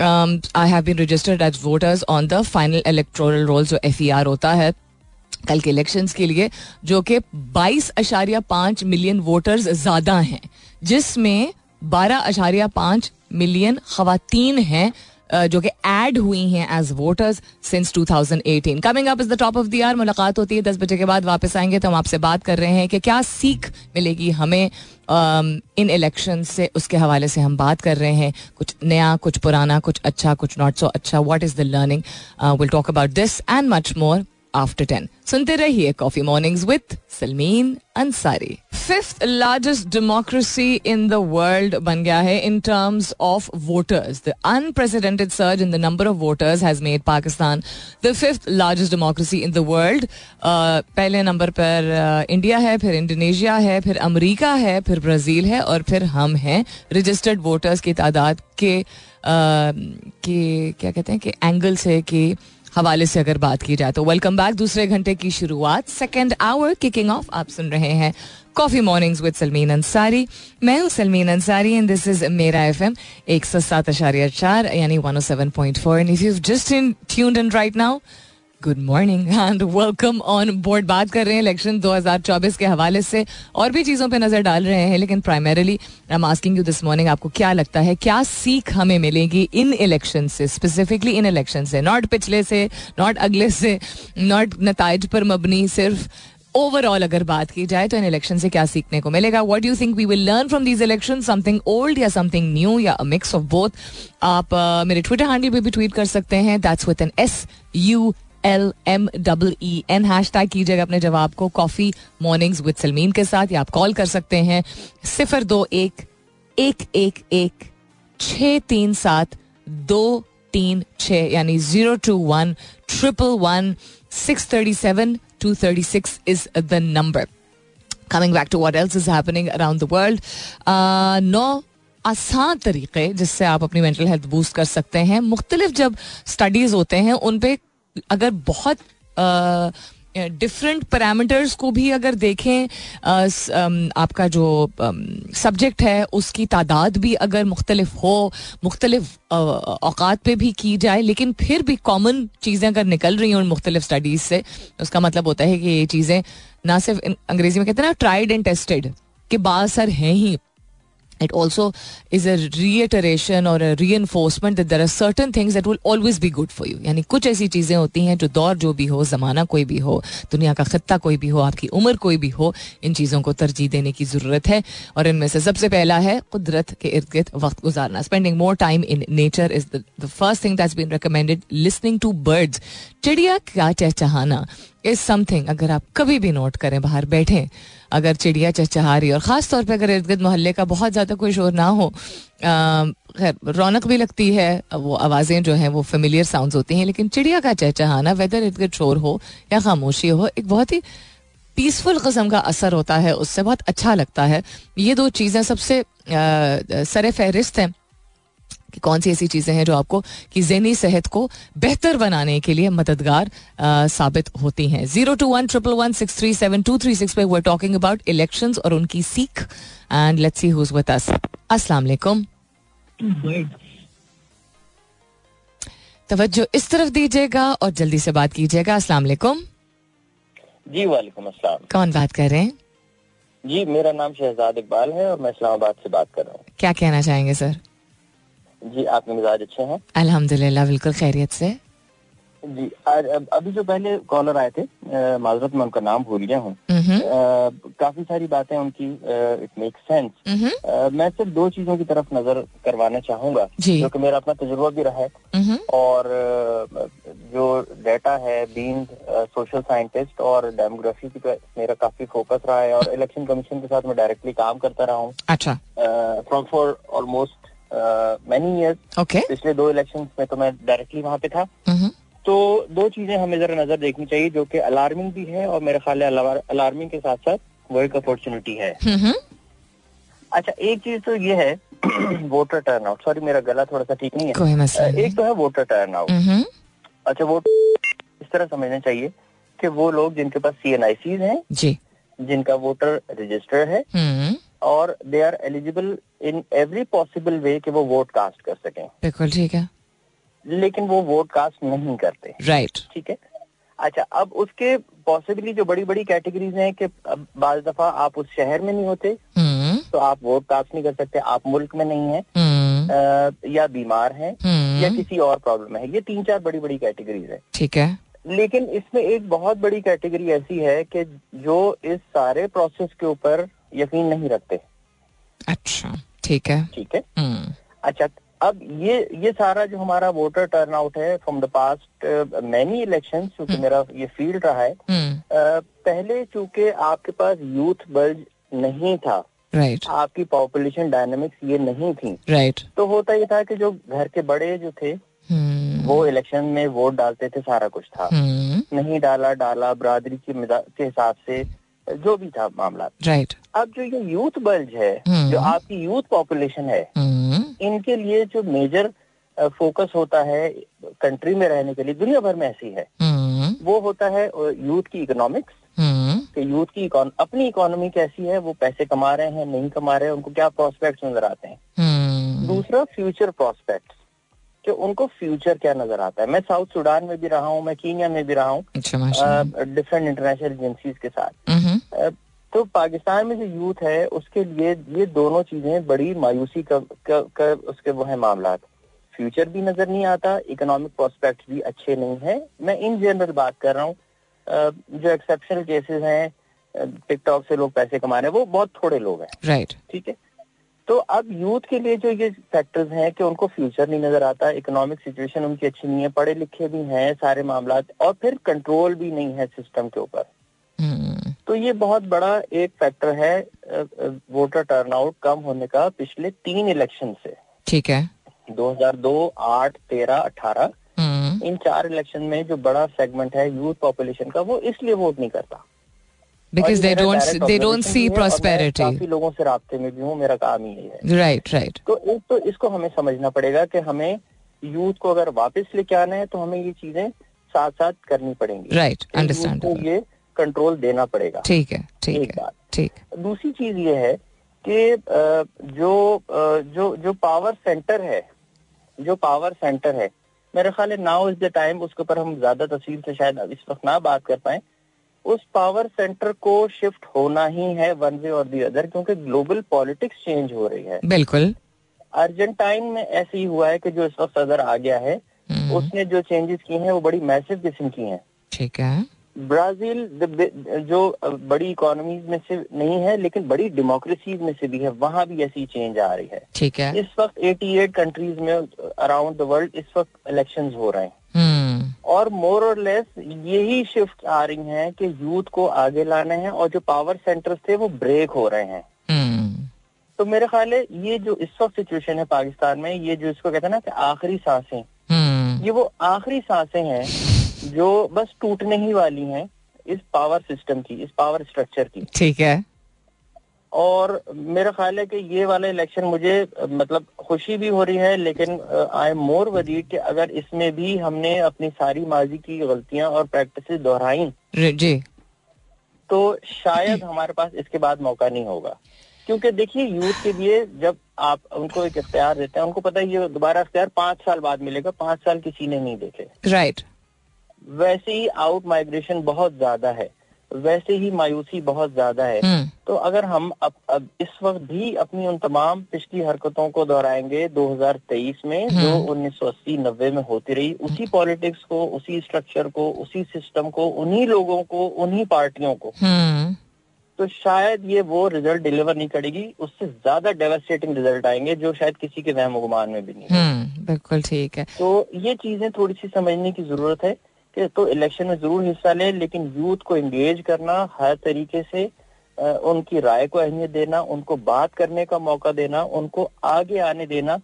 I have been registered as voters on the final electoral roll जो F E R होता है, कल के election के लिए, जो कि बाईस अशारिया पाँच मिलियन वोटर्स ज़्यादा हैं, जिसमें बारह अशारिया पाँच मिलियन खातन हैं जो कि एड हुई हैं as voters since 2018 coming up is the top of the hour मुलाकात होती है दस बजे के बाद वापस आएँगे तो हम आपसे बात कर रहे हैं कि क्या सीख मिलेगी हमें इन इलेक्शन से, उसके हवाले से हम बात कर रहे हैं। कुछ नया, कुछ पुराना, कुछ अच्छा कुछ नॉट सो अच्छा. What is the learning will talk about this and much more after ten सुनते रहिए coffee mornings with Salmeen Ansari fifth largest democracy in the world बन गया है in terms of voters the unprecedented surge in the number of voters has made Pakistan the fifth largest democracy in the world पहले नंबर पर India uh, है फिर Indonesia है फिर अमरीका है फिर ब्राज़ील है और फिर हम हैं रजिस्टर्ड वोटर्स की तादाद के uh, के क्या कहते हैं कि एंगल से कि हवाले से अगर बात की जाए तो वेलकम बैक दूसरे घंटे की शुरुआत सेकेंड आवर किकिंग ऑफ़ आप सुन रहे हैं coffee mornings with Salmeen Ansari मैं हूँ Salmeen Ansari and this is मेरा एफ़ एम एक सौ सात अशारिया चार, यानी one O seven point four and if you just in tuned and right now good morning and welcome on board बात कर रहे हैं इलेक्शन 2024 के हवाले से और भी चीज़ों पे नज़र डाल रहे हैं लेकिन primarily I am asking you this morning आपको क्या लगता है क्या सीख हमें मिलेगी इन इलेक्शन से स्पेसिफिकली इन इलेक्शन से? नॉट पिछले से नॉट अगले से नॉट नतज पर मबनी सिर्फ़ ओवरऑल अगर बात की जाए तो इन इलेक्शन से क्या सीखने को मिलेगा? What you think we will learn from these election something old या समथिंग न्यू या मिक्स ऑफ़ बोथ आप uh, मेरे ट्विटर हैंडल पे भी ट्वीट कर सकते हैं. That's with N S U L M double E N hashtag कीजिएगा अपने जवाब को कॉफ़ी मॉर्निंग्स विद सलमीन के साथ, या आप कॉल कर सकते हैं। सिफर दो एक एक एक एक छ तीन, सात, दो, तीन छ यानी zero two one triple one six thirty seven two thirty six is the number coming back to what else is happening around the world नौ आसान तरीके जिससे आप अपनी मेंटल हेल्थ बूस्ट कर सकते हैं। मुख्तलिफ़ जब स्टडीज़ होते हैं, उन पे अगर बहुत डिफरेंट पैरामीटर्स को भी अगर देखें आपका जो सब्जेक्ट है, उसकी तादाद भी अगर मुख्तलिफ़ हो, मुख्तलिफ़ अवकात पे भी की जाए, लेकिन फिर भी कॉमन चीज़ें अगर निकल रही हैं उन मुख्तलिफ़ स्टडीज़ से, उसका मतलब होता है कि ये चीज़ें ना सिर्फ़ अंग्रेज़ी में कहते हैं ना ट्राइड एंड टेस्टेड के बासर हैं ही it also is a reiteration or a reinforcement that there are certain things that will always be good for you. यानी कुछ ऐसी चीज़ें होती हैं जो दौर जो भी हो ज़माना कोई भी हो दुनिया का खत्ता कोई भी हो आपकी उम्र कोई भी हो इन चीज़ों को तरजीह देने की ज़रूरत है और इनमें से सबसे पहला है कुदरत के इर्द गिर्द वक्त गुजारना spending more time in nature is the first thing that's been recommended listening to birds चिड़िया क्या चहचहाना इज़ समथिंग अगर आप कभी भी नोट करें बाहर बैठे अगर चिड़िया चहचहा रही और ख़ास तौर पे अगर इर्द गिर्द मोहल्ले का बहुत ज़्यादा कोई शोर ना हो खैर, रौनक भी लगती है, वो आवाज़ें जो हैं वो फेमिलियर साउंड्स होती हैं, लेकिन चिड़िया का चहचहाना वेदर इर्द गिर्द शोर हो या खामोशी हो, एक बहुत ही पीसफुल कस्म का असर होता है, उससे बहुत अच्छा लगता है। ये दो चीज़ें सबसे सर फहरिस्त हैं। कि कौन सी ऐसी चीज़ें हैं जो आपको कि जहनी सेहत को बेहतर बनाने के लिए मददगार साबित होती हैं। Zero two one triple one six three seven two three six पे वर टॉकिंग अबाउट इलेक्शंस और उनकी सीख। And let's see who's with us अस्सलाम वालेकुम। तवज्जो इस तरफ़ दीजिएगा और जल्दी से बात कीजिएगा। अस्सलाम वालेकुम।
जी वालेकुम अस्सलाम।
कौन बात कर रहे हैं?
जी मेरा नाम शहजाद इकबाल है और मैं इस्लामाबाद से बात कर रहा हूँ।
क्या कहना चाहेंगे सर?
जी आपके मिजाज अच्छे हैं?
अल्हम्दुलिल्लाह बिल्कुल खैरियत से।
जी आज अभी जो पहले कॉलर आए थे माजरत में उनका नाम भूल गया हूँ। काफ़ी सारी बातें उनकी इट मेक सेंस मैं सिर्फ़ दो चीज़ों की तरफ़ नज़र करवाना चाहूँगा जो। कि मेरा अपना तजुर्बा भी रहा है। और जो डेटा है बीइंग सोशल साइंटिस्ट और डेमोग्राफी की मेरा काफ़ी फोकस रहा है। और इलेक्शन कमीशन के साथ मैं डायरेक्टली काम करता रहा हूँ।
अच्छा।
From for almost many years पिछले दो इलेक्शन में तो मैं डायरेक्टली वहाँ पे था। तो दो चीज़ें हमें जरा नज़र देखनी चाहिए जो कि अलार्मिंग भी है और मेरे ख्याल अलार्मिंग के साथ साथ वो एक अपॉर्चुनिटी है। अच्छा एक चीज़ तो ये है वोटर टर्न आउट सॉरी मेरा गला थोड़ा सा ठीक नहीं है।
कोई मसला
एक तो है वोटर टर्न आउट अच्छा वो इस तरह समझना चाहिए कि वो लोग जिनके पास सी एन आई सी है
जी।
जिनका वोटर रजिस्टर है और they are eligible in every possible way कि वो वोट कास्ट कर सकें
बिल्कुल ठीक है
लेकिन वो वोट कास्ट नहीं करते
राइट right.
ठीक है अच्छा अब उसके पॉसिबली जो बड़ी बड़ी कैटेगरीज हैं कि बाज दफ़ा आप उस शहर में नहीं होते
hmm.
तो आप वोट कास्ट नहीं कर सकते आप मुल्क में नहीं है. आ, या बीमार हैं. या किसी और प्रॉब्लम है ये तीन चार बड़ी बड़ी कैटेगरीज है
ठीक है
लेकिन इसमें एक बहुत बड़ी कैटेगरी ऐसी है कि जो इस सारे प्रोसेस के ऊपर यकीन नहीं रखते
अच्छा ठीक है
ठीक है अच्छा अब ये ये सारा जो हमारा वोटर टर्न आउट है from the past many election क्योंकि मेरा ये फ़ील्ड रहा है uh, पहले चूँकि आपके पास यूथ बल्ज नहीं था
राइट right.
आपकी पॉपुलेशन डायनेमिक्स ये नहीं थी
राइट right.
तो होता ये था कि जो घर के बड़े जो थे
hmm.
वो इलेक्शन में वोट डालते थे सारा कुछ था
hmm.
नहीं डाला डाला बरादरी के हिसाब से जो भी था मामला।
राइट
अब जो ये यूथ बल्ज है जो आपकी यूथ पॉपुलेशन है इनके लिए जो मेजर फोकस होता है कंट्री में रहने के लिए दुनिया भर में ऐसी है। वो होता है यूथ की इकोनॉमिक्स कि यूथ की अपनी इकोनॉमी कैसी है वो पैसे कमा रहे हैं नहीं कमा रहे हैं उनको क्या प्रोस्पेक्ट नज़र आते हैं। दूसरा फ्यूचर प्रोस्पेक्ट कि उनको फ्यूचर क्या नज़र आता है? मैं साउथ सुडान में भी रहा हूँ मैं कीनिया में भी रहा हूँ डिफरेंट इंटरनेशनल एजेंसीज के साथ। तो पाकिस्तान में जो यूथ है उसके लिए ये दोनों चीज़ें बड़ी मायूसी का, का, का उसके वो है मामला फ्यूचर भी नज़र नहीं आता इकोनॉमिक प्रोस्पेक्ट भी अच्छे नहीं है। मैं इन जनरल बात कर रहा हूँ जो एक्सेप्शनल केसेस हैं टिकटॉक से लोग पैसे कमा रहे हैं वो बहुत थोड़े लोग हैं।
राइट
ठीक है? तो अब यूथ के लिए जो ये फैक्टर्स हैं कि उनको फ्यूचर नहीं नज़र आता इकोनॉमिक सिचुएशन उनकी अच्छी नहीं है पढ़े लिखे भी हैं सारे मामला और फिर कंट्रोल भी नहीं है सिस्टम के ऊपर। तो ये बहुत बड़ा एक फैक्टर है वोटर टर्नआउट कम होने का पिछले तीन इलेक्शन से।
ठीक है।
2002, 8, 13, 18 इन चार इलेक्शन में जो बड़ा सेगमेंट है यूथ पॉपुलेशन का वो इसलिए वोट नहीं करता।
Because they don't they don't see prosperity
काफ़ी लोगों से रास्ते में भी हूँ मेरा काम ही है।
राइट राइट
तो एक तो इसको हमें समझना पड़ेगा कि हमें यूथ को अगर वापस लेके आना है तो हमें ये चीज़ें साथ साथ करनी पड़ेंगी।
राइट अंडरस्टैंड
ये कंट्रोल देना पड़ेगा।
ठीक है ठीक है ठीक।
दूसरी चीज़ ये है कि जो जो जो पावर सेंटर है जो पावर सेंटर है मेरे ख्याल है नाउ इज़ द टाइम उसके ऊपर हम ज़्यादा तफसील से शायद इस वक्त ना बात कर पाए। उस पावर सेंटर को शिफ्ट होना ही है वन वे और दी अदर क्योंकि ग्लोबल पॉलिटिक्स चेंज हो रही है।
बिल्कुल।
अर्जेंटाइन में ऐसे ही हुआ है कि जो इस वक्त सदर आ गया है उसने जो चेंजेस की हैं वो बड़ी मैसिव किस्म की हैं।
ठीक है।
ब्राज़ील जो बड़ी इकोनॉमीज में से नहीं है लेकिन बड़ी डेमोक्रेसीज में से भी है वहाँ भी ऐसी चेंज आ रही है।
ठीक है।
इस वक्त 88 कंट्रीज़ में अराउंड द वर्ल्ड इस वक्त इलेक्शंस हो रहे हैं। और मोर और लेस यही शिफ्ट आ रही हैं कि यूथ को आगे लाना है और जो पावर सेंटर्स थे वो ब्रेक हो रहे हैं। तो मेरे ख्याल है ये जो इस वक्त सिचुएशन है पाकिस्तान में ये जो इसको कहते हैं ना कि आखिरी साँसें ये वो आखिरी साँसें हैं जो बस टूटने ही वाली हैं इस पावर सिस्टम की इस पावर स्ट्रक्चर की।
ठीक है।
और मेरा ख्याल है कि ये वाला इलेक्शन मुझे मतलब खुशी भी हो रही है लेकिन आई एम मोर वरीड कि अगर इसमें भी हमने अपनी सारी माजी की गलतियाँ और प्रैक्टिस दोहराई
जी।
तो शायद हमारे पास इसके बाद मौका नहीं होगा। क्योंकि देखिए यूथ के लिए जब आप उनको एक इख्तियार देते हैं उनको पता है ये दोबारा इख्तियार पाँच साल बाद मिलेगा पाँच साल किसी ने नहीं देखे।
Right right.
वैसे ही आउट माइग्रेशन बहुत ज़्यादा है। वैसे ही मायूसी बहुत ज़्यादा है। हम्म। तो अगर हम अब अब इस वक्त भी अपनी उन तमाम पिछली हरकतों को दोहराएँगे 2023 में जो उन्नीस सौ अस्सी नब्बे में होती रही उसी पॉलिटिक्स को उसी स्ट्रक्चर को उसी सिस्टम को उन्हीं लोगों को उन्हीं पार्टियों को। हम्म। तो शायद ये वो रिज़ल्ट डिलीवर नहीं करेगी उससे ज़्यादा डेवास्टेटिंग रिज़ल्ट आएँगे जो शायद किसी के वहम गुमान में भी नहीं
बिल्कुल ठीक है।
तो ये चीज़ें थोड़ी सी समझने की ज़रूरत है। कि तो इलेक्शन में ज़रूर हिस्सा लें लेकिन यूथ को एंगेज करना हर तरीके से उनकी राय को अहमियत देना उनको बात करने का मौका देना उनको आगे आने देना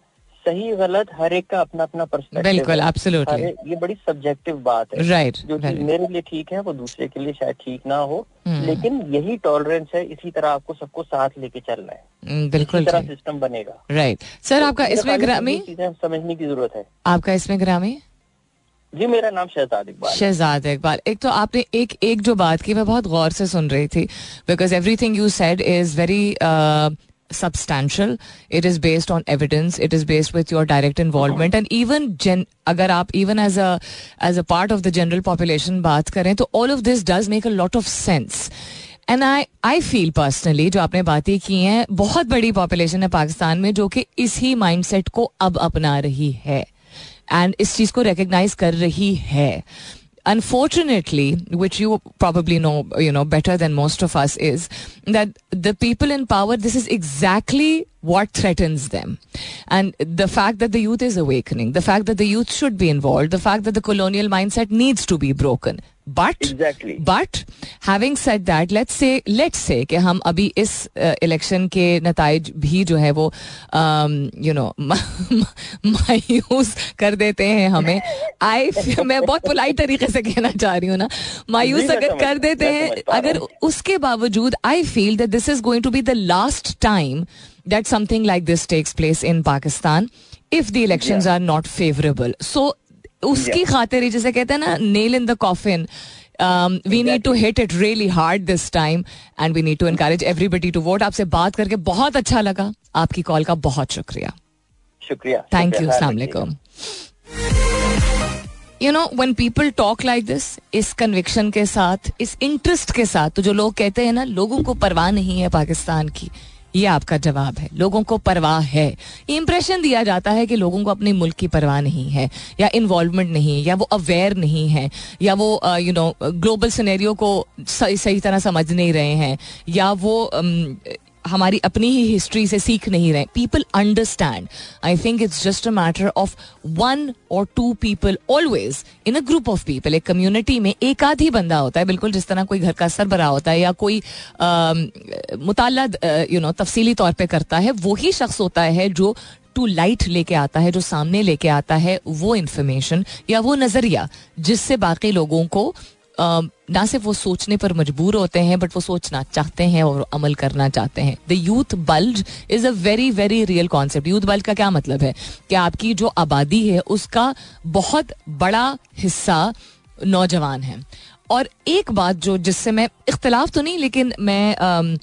सही गलत हर एक का अपना अपना
पर्सपेक्टिव बिल्कुल एब्सोल्युटली
ये बड़ी सब्जेक्टिव बात है।
राइट right,
जो right. मेरे लिए ठीक है वो दूसरे के लिए शायद ठीक ना हो hmm. लेकिन यही टॉलरेंस है इसी तरह आपको सबको साथ लेके चलना है।
hmm, बिल्कुल
तरह सिस्टम बनेगा।
राइट सर तो आपका इसमें ग्रामी
चीज़ें समझने की ज़रूरत है।
आपका इसमें ग्रामी
जी मेरा नाम शहजाद इकबाल
शहजाद इकबाल एक तो आपने एक एक जो बात की मैं बहुत गौर से सुन रही थी because everything you said is very it is based on evidence it is based with your direct involvement and even gen अगर आप as a as a part of the general population बात करें तो all of this does make a lot of sense and I I feel personally जो आपने बातें की हैं बहुत बड़ी पॉपुलेशन है पाकिस्तान में जो कि इसी माइंडसेट को अब अपना रही है एंड इस चीज को रिकग्नाइज कर रही है unfortunately, which you probably know, you know, better than most of us, is that the people in power, this is exactly what threatens them. And the fact that the youth is awakening, the fact that the youth should be involved, the fact that the colonial mindset needs to be broken. But but having set that let's say let's say कि हम अभी इस election uh, के नतज भी जो है वो you know मायूस कर देते हैं हमें। आई मैं बहुत पुलाइट तरीके से कहना चाह रही हूँ ना। मायूस अगर कर देते हैं अगर उसके बावजूद I feel that this is going to be the last time that something like this takes place in Pakistan if the election are not favourable so उसकी खातिर ही जैसे कहते हैं ना nail in the coffin we need to hit it really hard this time and we need to encourage everybody to vote आपसे बात करके बहुत अच्छा लगा। आपकी कॉल का बहुत शुक्रिया।
शुक्रिया।
Thank you असलाकुम you know one people talk like this इस कन्विक्शन के साथ इस इंटरेस्ट के साथ तो जो लोग कहते हैं ना लोगों को परवाह नहीं है पाकिस्तान की। ये आपका जवाब है। लोगों को परवाह है। इंप्रेशन दिया जाता है कि लोगों को अपने मुल्क की परवाह नहीं है, या इन्वॉल्वमेंट नहीं है या वो अवेयर नहीं है, या वो यू नो ग्लोबल सिनेरियो को सही सही तरह समझ नहीं रहे हैं, या वो हमारी अपनी ही हिस्ट्री से सीख नहीं रहे। People understand I think it's just a matter of one or two people always in a group of people एक कम्युनिटी में एक आध ही बंदा होता है, बिल्कुल जिस तरह कोई घर का सरबरा होता है या कोई मुताल यू नो तफसीली तौर पर करता है वही शख्स होता है जो टू लाइट लेके आता है, जो सामने लेके आता है वो इन्फॉर्मेशन या वो नज़रिया जिससे बाकी लोगों को ना सिर्फ़ वो सोचने पर मजबूर होते हैं बट वो सोचना चाहते हैं और अमल करना चाहते हैं। The youth bulge is a very very real concept youth bulge का क्या मतलब है? कि आपकी जो आबादी है, उसका बहुत बड़ा हिस्सा नौजवान है। और एक बात जो, जिससे मैं, इख्तलाफ तो नहीं, लेकिन मैं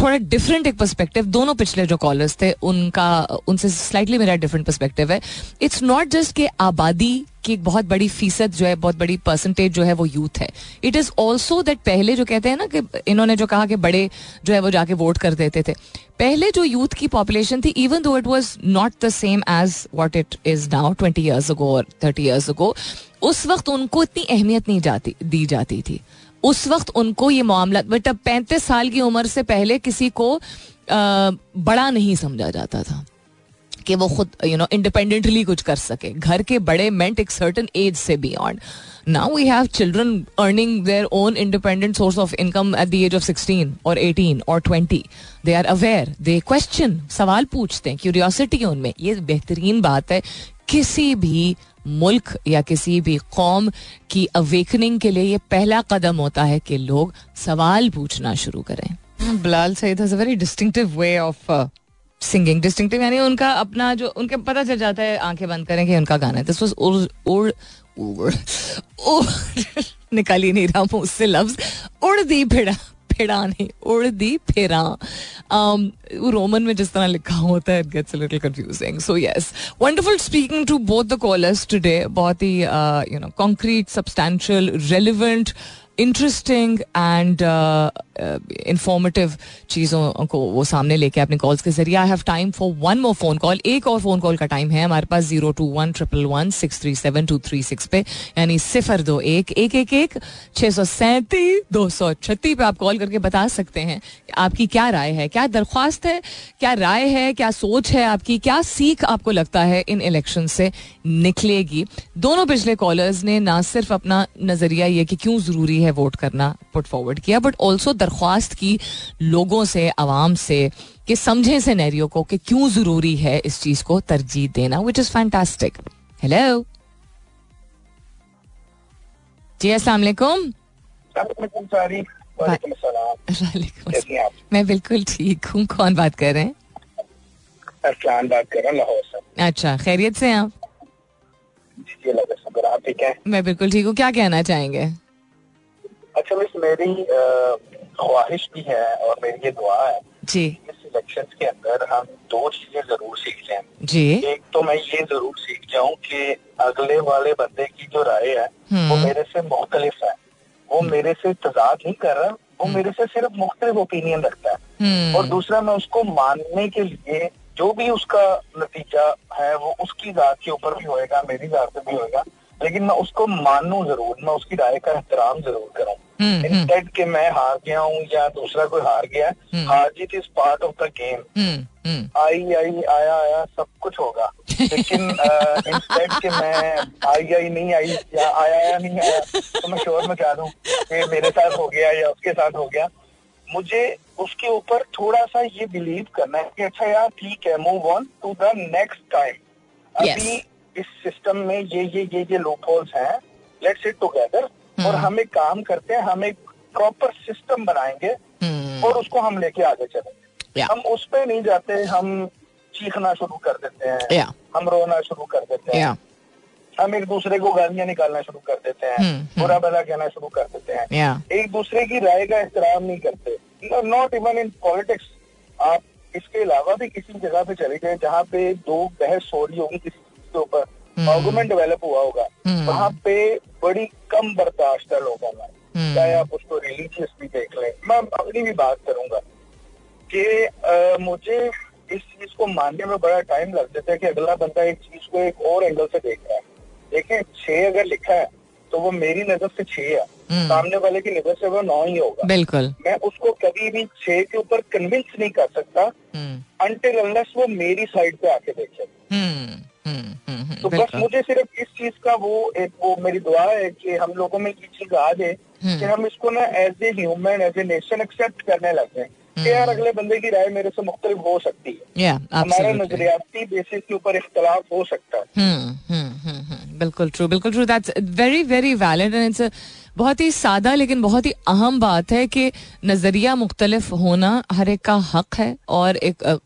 थोड़ा डिफरेंट एक पर्सपेक्टिव दोनों पिछले जो कॉलर्स थे, उनका, उनसे स्लाइटली मेरा डिफरेंट पर्सपेक्टिव है। इट्स नॉट जस्ट कि आबादी की एक बहुत बड़ी फ़ीसद जो है बहुत बड़ी परसेंटेज जो है वो यूथ है. इट इज़ ऑल्सो दैट पहले जो कहते हैं ना कि इन्होंने जो कहा कि बड़े जो है वो जाके वोट कर देते थे. पहले जो यूथ की पॉपुलेशन थी even though it was not the same age what it is now twenty years ago or thirty years अगो उस वक्त उनको इतनी अहमियत नहीं जाती दी जाती थी. उस वक्त उनको ये मामला बट अब पैंतीस साल की उम्र से पहले किसी को आ, बड़ा नहीं समझा जाता था. कि वो खुद यू नो इंडिपेंडेंटली कुछ कर सके। घर के बड़े मेंट एक सर्टन एज से beyond now we have children earning their own independent source of income at the age of sixteen or eighteen or twenty they are aware they question सवाल पूछते हैं क्यूरियोसिटी उनमें। ये बेहतरीन बात है, किसी भी मुल्क या किसी भी कौम की अवेकनिंग के लिए ये पहला कदम होता है कि लोग सवाल पूछना शुरू करें। Bilal Saeed has a very distinctive way of singing distinctive यानी उनका अपना जो, उनके पता चल जाता है, आँखें बंद करें कि उनका गाना है। दिस उड़ निकाल ही नहीं रहा उससे लफ्ज। उड़ दी भिड़ा उड़ दी फेरा वो रोमन में जिस तरह लिखा होता है gets little confusing so yes wonderful speaking to both the callers today बहुत ही you know concrete substantial relevant interesting and informative चीज़ों को वो सामने लेके अपने कॉल्स के ज़रिए। I have time for one more phone call एक और फ़ोन कॉल का टाइम है हमारे पास zero two one triple one six three seven two three six पे। यानी सिफर दो एक एक एक एक छः सौ सैंतीस, दो सौ छत्तीस पे आप कॉल करके बता सकते हैं आपकी क्या राय है, क्या दरख्वास्त है, क्या राय है, क्या सोच है आपकी, क्या सीख आपको लगता है इन इलेक्शन से। निकलेगी। दोनों पिछले कॉलर्स ने ना सिर्फ़ अपना नज़रिया ये कि क्यों ज़रूरी है वोट करना पुट फॉरवर्ड किया बट ऑल्सो दरख्वास्त की लोगों से आवाम से कि समझे सिनेरियो को कि क्यों ज़रूरी है इस चीज़ को तरजीह देना विच इज़ फैंटास्टिक हेलो जी अस्सलाम मैं बिल्कुल ठीक हूँ। कौन बात कर रहे हैं?
बात कर रहा हूँ लाहौर से।
अच्छा खैरियत से आप?
ठीक है।
मैं बिल्कुल ठीक हूँ। क्या कहना चाहेंगे?
अच्छा मिस मेरी ख्वाहिश भी है और मेरी ये दुआ है
जी।
इस इलेक्शन के अंदर हम दो चीज़ें ज़रूर सीख जाए।
जी।
एक तो मैं ये ज़रूर सीख जाऊँ कि अगले वाले बंदे की जो राय है वो
हम्म।
मेरे से मुख्तलिफ़ है। वो मेरे से तजाद नहीं कर रहा वो
हम्म।
मेरे से सिर्फ़ मुख्तलिफ़ ओपिनियन रखता है।
हम्म।
और दूसरा मैं उसको मानने के लिए जो भी उसका नतीजा है वो उसकी जात के ऊपर भी होएगा मेरी जात पे भी होएगा। लेकिन मैं उसको मानू ज़रूर मैं उसकी राय का एहतराम ज़रूर करूँ इंस्टेड के मैं हार गया हूँ या दूसरा कोई हार गया। हार जीत is part of the game I I आया आया सब कुछ होगा। लेकिन इंस्टेड के मैं आई आई नहीं आई या आया आया नहीं आया तो मैं श्योर में कह दूँ कि मेरे साथ हो गया या उसके साथ हो गया। मुझे उसके ऊपर थोड़ा सा ये बिलीव करना है कि अच्छा यार ठीक है move on to the next time अभी इस सिस्टम में ये ये ये ये लूप होल्स हैं लेट्स सिट टुगेदर और हम एक काम करते हैं हम एक प्रॉपर सिस्टम बनाएँगे और उसको हम लेके आगे चलेंगे।
Yeah.
हम उस पे नहीं जाते हम चीखना शुरू कर देते हैं. हम रोना शुरू कर देते हैं। हम एक दूसरे को गालियाँ निकालना शुरू कर देते हैं
हम्म, हम्म।
बुरा भला कहना शुरू कर देते हैं। एक दूसरे की राय का एहतराम नहीं करते। नॉट इवन इन पॉलिटिक्स आप इसके अलावा भी किसी जगह पे चले गए जहाँ पे दो बहस हो रही होगी किसी के ऊपर
हम्म।
आर्गूमेंट डेवलप हुआ होगा।
हम्म।
वहाँ पे बड़ी कम बर्दाश्त है लोगों में
हम्म।
चाहे आप उसको रिलीजियस भी देख लें। मैं अपनी भी बात करूँगा कि मुझे इस चीज़ को मानने में बड़ा टाइम लग जाता है कि अगला बंदा एक चीज़ को एक और एंगल से देख रहा है। देखें छह अगर लिखा है तो वो मेरी नज़र से छह है।
हम्म।
सामने वाले की नज़र से वो नौ ही होगा।
बिल्कुल।
मैं उसको कभी भी छह के ऊपर कन्विंस नहीं कर सकता
हम्म,
अनटिल अनलेस वो मेरी साइड पे आके देखे।
हम्म, हम्म, हम्म,
तो बस मुझे सिर्फ़ इस चीज़ का वो एक वो मेरी दुआ है कि हम लोगों में ये चीज़ आ जाए
हम्म।
कि हम इसको ना as a human as a nation accept करने लग जाए कि यार अगले बंदे की राय मेरे से मुख्तलिफ़ हो सकती है। हमारा नजरियाती बेसिस के ऊपर इख्तलाफ हो सकता है।
हम्म, हम्म, हम्म, हम्म, बिल्कुल ट्रू बिल्कुल true that's very very valid and it's बहुत ही सादा लेकिन बहुत ही अहम बात है कि नज़रिया मुख्तलिफ़ होना हर एक का हक है और एक,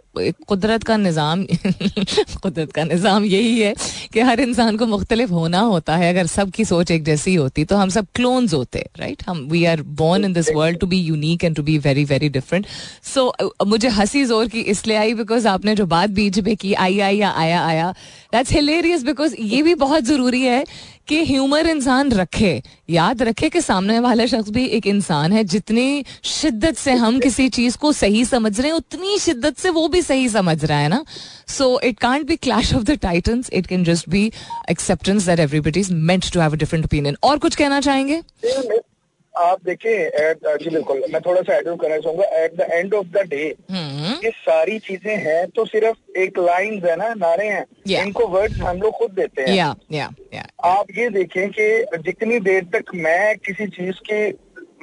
कुदरत का निज़ाम कुदरत का निज़ाम यही है कि हर इंसान को मुख्तलिफ़ होना होता है। अगर सबकी सोच एक जैसी होती तो हम सब क्लोन्स होते राइट हम we are born in this world to be unique and to be very very different so मुझे हँसी ज़ोर की इसलिए आई बिकॉज़ आपने जो बात बीच में की आई आई या आया आया। दैट्स हिलेरियस बिकॉज़ ये भी बहुत ज़रूरी है कि ह्यूमर इंसान रखे, याद रखे कि सामने वाला शख्स भी एक इंसान है, जितनी शिद्दत से हम किसी चीज़ को सही समझ रहे हैं, उतनी शिद्दत से वो भी सही समझ रहा है ना? So it can't be clash of the titans it can just be acceptance that everybody is meant to have a different opinion और कुछ कहना चाहेंगे?
आप देखिए एट जी बिल्कुल मैं थोड़ा सा एड करना चाहूँगा at the end of the
day
ये सारी चीज़ें हैं तो सिर्फ़ एक लाइन है ना नारे हैं
Yeah.
इनको वर्ड्स हम लोग खुद देते हैं
yeah, yeah, yeah.
आप ये देखें कि जितनी देर तक मैं किसी चीज़ के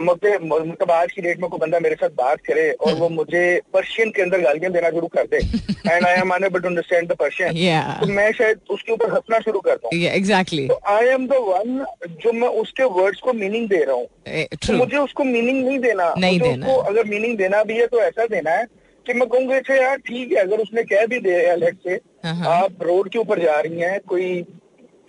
मुझे मतलब आज की डेट में कोई बंदा मेरे साथ बात करे और वो मुझे पर्शियन के अंदर गालियाँ देना शुरू कर दे। And I am unable to understand the Persian तो मैं शायद उसके ऊपर हंसना शुरू करता
हूँ
exactly I am the one जो मैं उसके वर्ड्स को मीनिंग दे रहा हूँ। तो मुझे उसको मीनिंग नहीं देना। नहीं देना उसको अगर मीनिंग देना भी है तो ऐसा देना है कि मैं कहूँगा अच्छा यार ठीक है अगर उसने कह भी दिया लेट से हाँ। आप रोड के ऊपर जा रही हैं कोई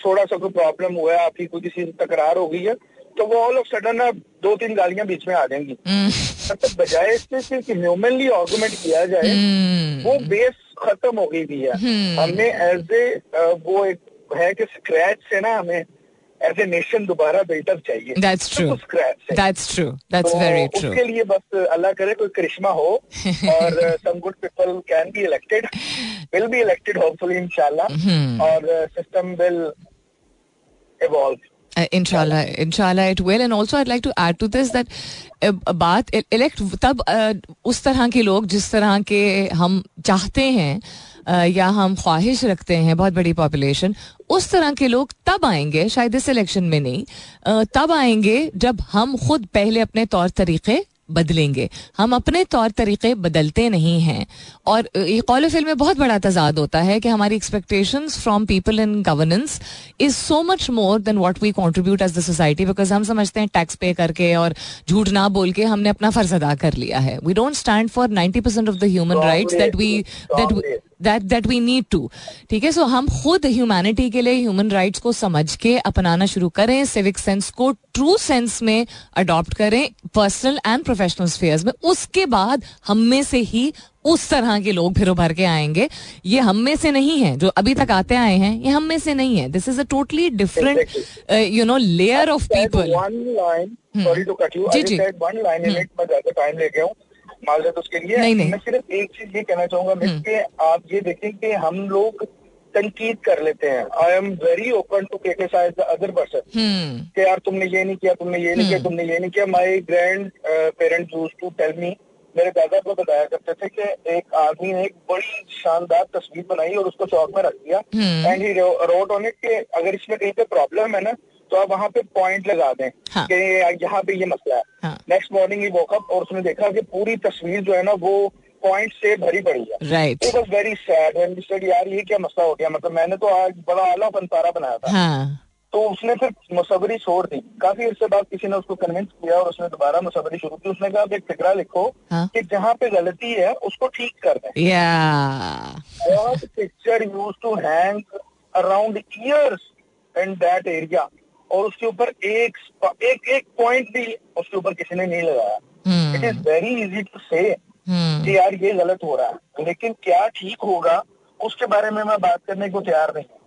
थोड़ा सा कोई प्रॉब्लम हुआ है आपकी कोई किसी से तकरार हो गई है तो वो ऑल ऑफ़ सडन ना दो तीन गालियाँ बीच में आ जाएँगी। मतलब बजाय इससे सिर्फ़ ह्यूमनली आर्गूमेंट किया जाए हम्म। वो बेस खत्म हो गई भी है। हम्म। हमने एज ए वो एक है कि स्क्रैच से ना हमें एज ए नेशन दोबारा बिल्टअप चाहिए।
That's true that's true that's very true
उसके लिए बस अल्लाह करे कोई करिश्मा हो और some good people can be elected will be elected hopefully इंशाल्लाह और सिस्टम विल इवॉल्व
इंशाल्लाह इंशाल्लाह it will and I like to add to this that बात इलेक्ट तब उस तरह के लोग जिस तरह के हम चाहते हैं या हम ख्वाहिश रखते हैं बहुत बड़ी पॉपुलेशन उस तरह के लोग तब आएँगे शायद इस इलेक्शन में नहीं तब आएँगे जब हम खुद पहले अपने तौर तरीके बदलेंगे। हम अपने तौर तरीके बदलते नहीं हैं। और ये कौल फ़िल्म में बहुत बड़ा तजाद होता है कि हमारी expectation from people in governance is so much more than what we contribute as the society because हम समझते हैं टैक्स पे करके और झूठ ना बोल के हमने अपना फ़र्ज़ अदा कर लिया है। We don't stand for ninety percent of the human rights that we that that that we need to ठीक है? सो हम खुद ह्यूमैनिटी के लिए ह्यूमन राइट्स को समझ के अपनाना शुरू करें सिविक सेंस को ट्रू सेंस में अडॉप्ट करें पर्सनल एंड प्रोफेशनल स्फेयर्स में। उसके बाद हम में से ही उस तरह के लोग फिर उभर के आएँगे। ये हम में से नहीं है जो अभी तक आते आए हैं ये हम में से नहीं है। This is a totally different you know layer of people
जी जी. वन लाइन टाइम लेके हूँ। माजरत उसके लिए। नहीं, नहीं. मैं सिर्फ़ एक चीज़ ये कहना चाहूँगा हम्म। कि आप ये देखें कि हम लोग तनकीद कर लेते हैं। I am very open to criticise the other person कि यार तुमने ये नहीं किया तुमने ये नहीं किया हम्म। तुमने ये नहीं किया। My grandparents used to tell me मेरे दादा को बताया करते थे कि एक आदमी ने एक बड़ी शानदार तस्वीर बनाई और उसको चौक में रख दिया। And he wrote on it कि अगर इसमें कहीं पे प्रॉब्लम है ना तो आप वहाँ पे पॉइंट लगा दें हाँ. कि यहाँ पे ये मसला है। नेक्स्ट मॉर्निंग ही वॉकअप और उसने देखा कि पूरी तस्वीर जो है ना वो पॉइंट से भरी पड़ी है।
Right
it was very sad and यार ये क्या मसला हो गया? मतलब मैंने तो आज बड़ा आला फनसारा बनाया था। हाँ. तो उसने फिर मुसवरी छोड़ दी। काफ़ी अरसे बाद किसी ने उसको कन्विंस किया और उसने दोबारा मुसवरी शुरू की। उसने कहा एक फिक्रा लिखो हाँ? कि जहाँ पे गलती है उसको ठीक कर दें। Picture used to hang around years in that area और उसके ऊपर एक एक एक पॉइंट भी उसके ऊपर किसी ने नहीं लगाया। It is very easy to say कि यार ये गलत हो रहा है लेकिन क्या ठीक होगा उसके बारे में मैं बात करने को तैयार नहीं हूँ।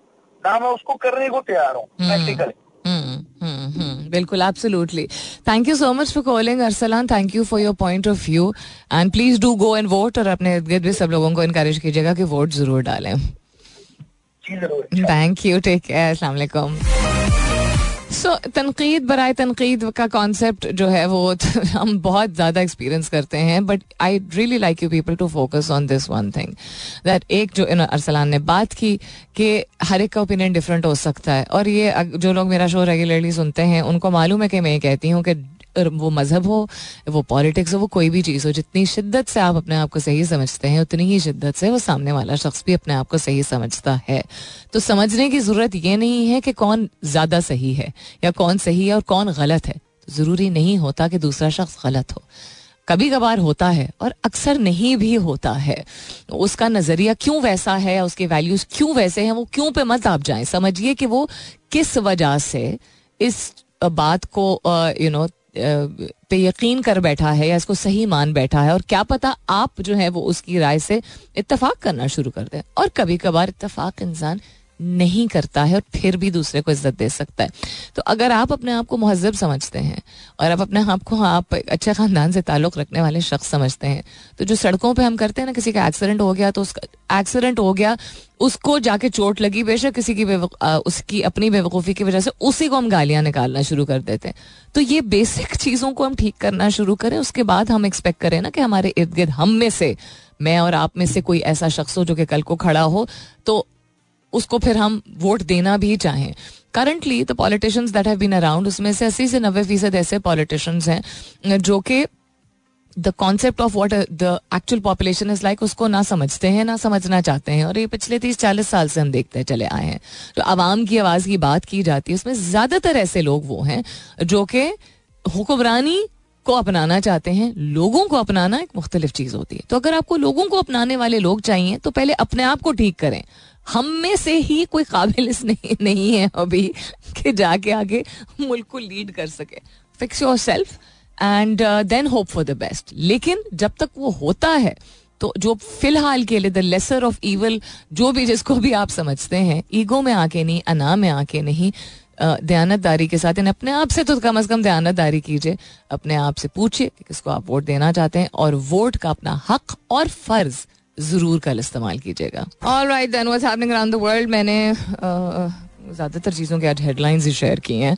ना मैं उसको करने को तैयार हूँ प्रैक्टिकली हम्म,
हम्म, हम्म, बिल्कुल absolutely thank you so much for calling Arsalan thank you for your point of view and please do go and vote और अपने इर्द गिर्द भी सब लोगों को इनकरेज कीजिएगा कि वोट ज़रूर डालें। थैंक यू टेक केयर असलाकुम सो तनकीद बर तनकीद का कॉन्सेप्ट जो है वो हम बहुत ज़्यादा एक्सपीरियंस करते हैं but I really like you people to focus on this one thing that एक जो अरसलान ने बात की कि हर एक का ओपिनियन डिफरेंट हो सकता है। और ये जो लोग मेरा शो रेगुलरली सुनते हैं, उनको मालूम है कि मैं ये कहती हूँ कि वो मज़हब हो, वो पॉलिटिक्स हो, वो कोई भी चीज़ हो, जितनी शिद्दत से आप अपने आप को सही समझते हैं, उतनी ही शिद्दत से वो सामने वाला शख्स भी अपने आप को सही समझता है। तो समझने की ज़रूरत ये नहीं है कि कौन ज़्यादा सही है या कौन सही है और कौन गलत है। तो ज़रूरी नहीं होता कि दूसरा शख्स गलत हो। कभी कभार होता है और अक्सर नहीं भी होता है। उसका नज़रिया क्यों वैसा है उसके वैल्यूज़ क्यों वैसे हैं, वो क्यों पे मत आप जाएँ। समझिए कि वो किस वजह से इस बात को यू नो पे यकीन कर बैठा है या इसको सही मान बैठा है और क्या पता आप जो है वो उसकी राय से इतफाक करना शुरू कर दें। और कभी कभार इतफाक इंसान नहीं करता है और फिर भी दूसरे को इज़्ज़त दे सकता है। तो अगर आप अपने आप को महजब समझते हैं और आप अपने आप को, आप अच्छे ख़ानदान से ताल्लुक़ रखने वाले शख्स समझते हैं तो जो सड़कों पे हम करते हैं ना, किसी का एक्सीडेंट हो गया तो उसका, एक्सीडेंट हो गया, उसको जाके चोट लगी, बेशक किसी की उसकी अपनी बेवकूफ़ी की वजह से उसी को हम गालियाँ निकालना शुरू कर देते हैं। तो ये बेसिक चीज़ों को हम ठीक करना शुरू करें, उसके बाद हम एक्सपेक्ट करें ना कि हमारे इर्द गिर्द हम में से, मैं और आप में से कोई ऐसा शख्स हो जो कि कल को खड़ा हो तो उसको फिर हम वोट देना भी चाहें। Currently the politicians that have been around उसमें से अस्सी से नब्बे फ़ीसद ऐसे पॉलिटिशियंस हैं, जो कि the concept of what the actual population is like उसको ना समझते हैं, ना समझना चाहते हैं। और ये पिछले तीस चालीस साल से हम देखते चले आए हैं। जो आवाम की आवाज़ की बात की जाती है, उसमें ज़्यादातर ऐसे लोग वो हैं, जो कि हुक्मरानी को अपनाना चाहते हैं, लोगों को अपनाना एक मुख्तलिफ़ चीज़ होती है। तो अगर आपको लोगों को अपनाने वाले लोग चाहिए तो पहले अपने आप को ठीक करें। हम में से ही कोई काबिल नहीं, नहीं है अभी कि जाके आगे मुल्क को लीड कर सके। Fix yourself and then hope for the best लेकिन जब तक वो होता है तो जो फ़िलहाल के लिए द लेसर ऑफ़ ईवल जो भी जिसको भी आप समझते हैं ईगो में आके नहीं अना में आके नहीं दयानतदारी के साथ इन्हें अपने आप से तो कम अज कम दयानतदारी कीजिए अपने आप से पूछिए कि किसको आप वोट देना चाहते हैं और वोट का अपना हक और फ़र्ज़ ज़रूर कल इस्तेमाल कीजिएगा। ऑल राइट देन वर्ल्ड मैंने ज़्यादातर चीज़ों के आज हेडलाइंस ही शेयर की हैं।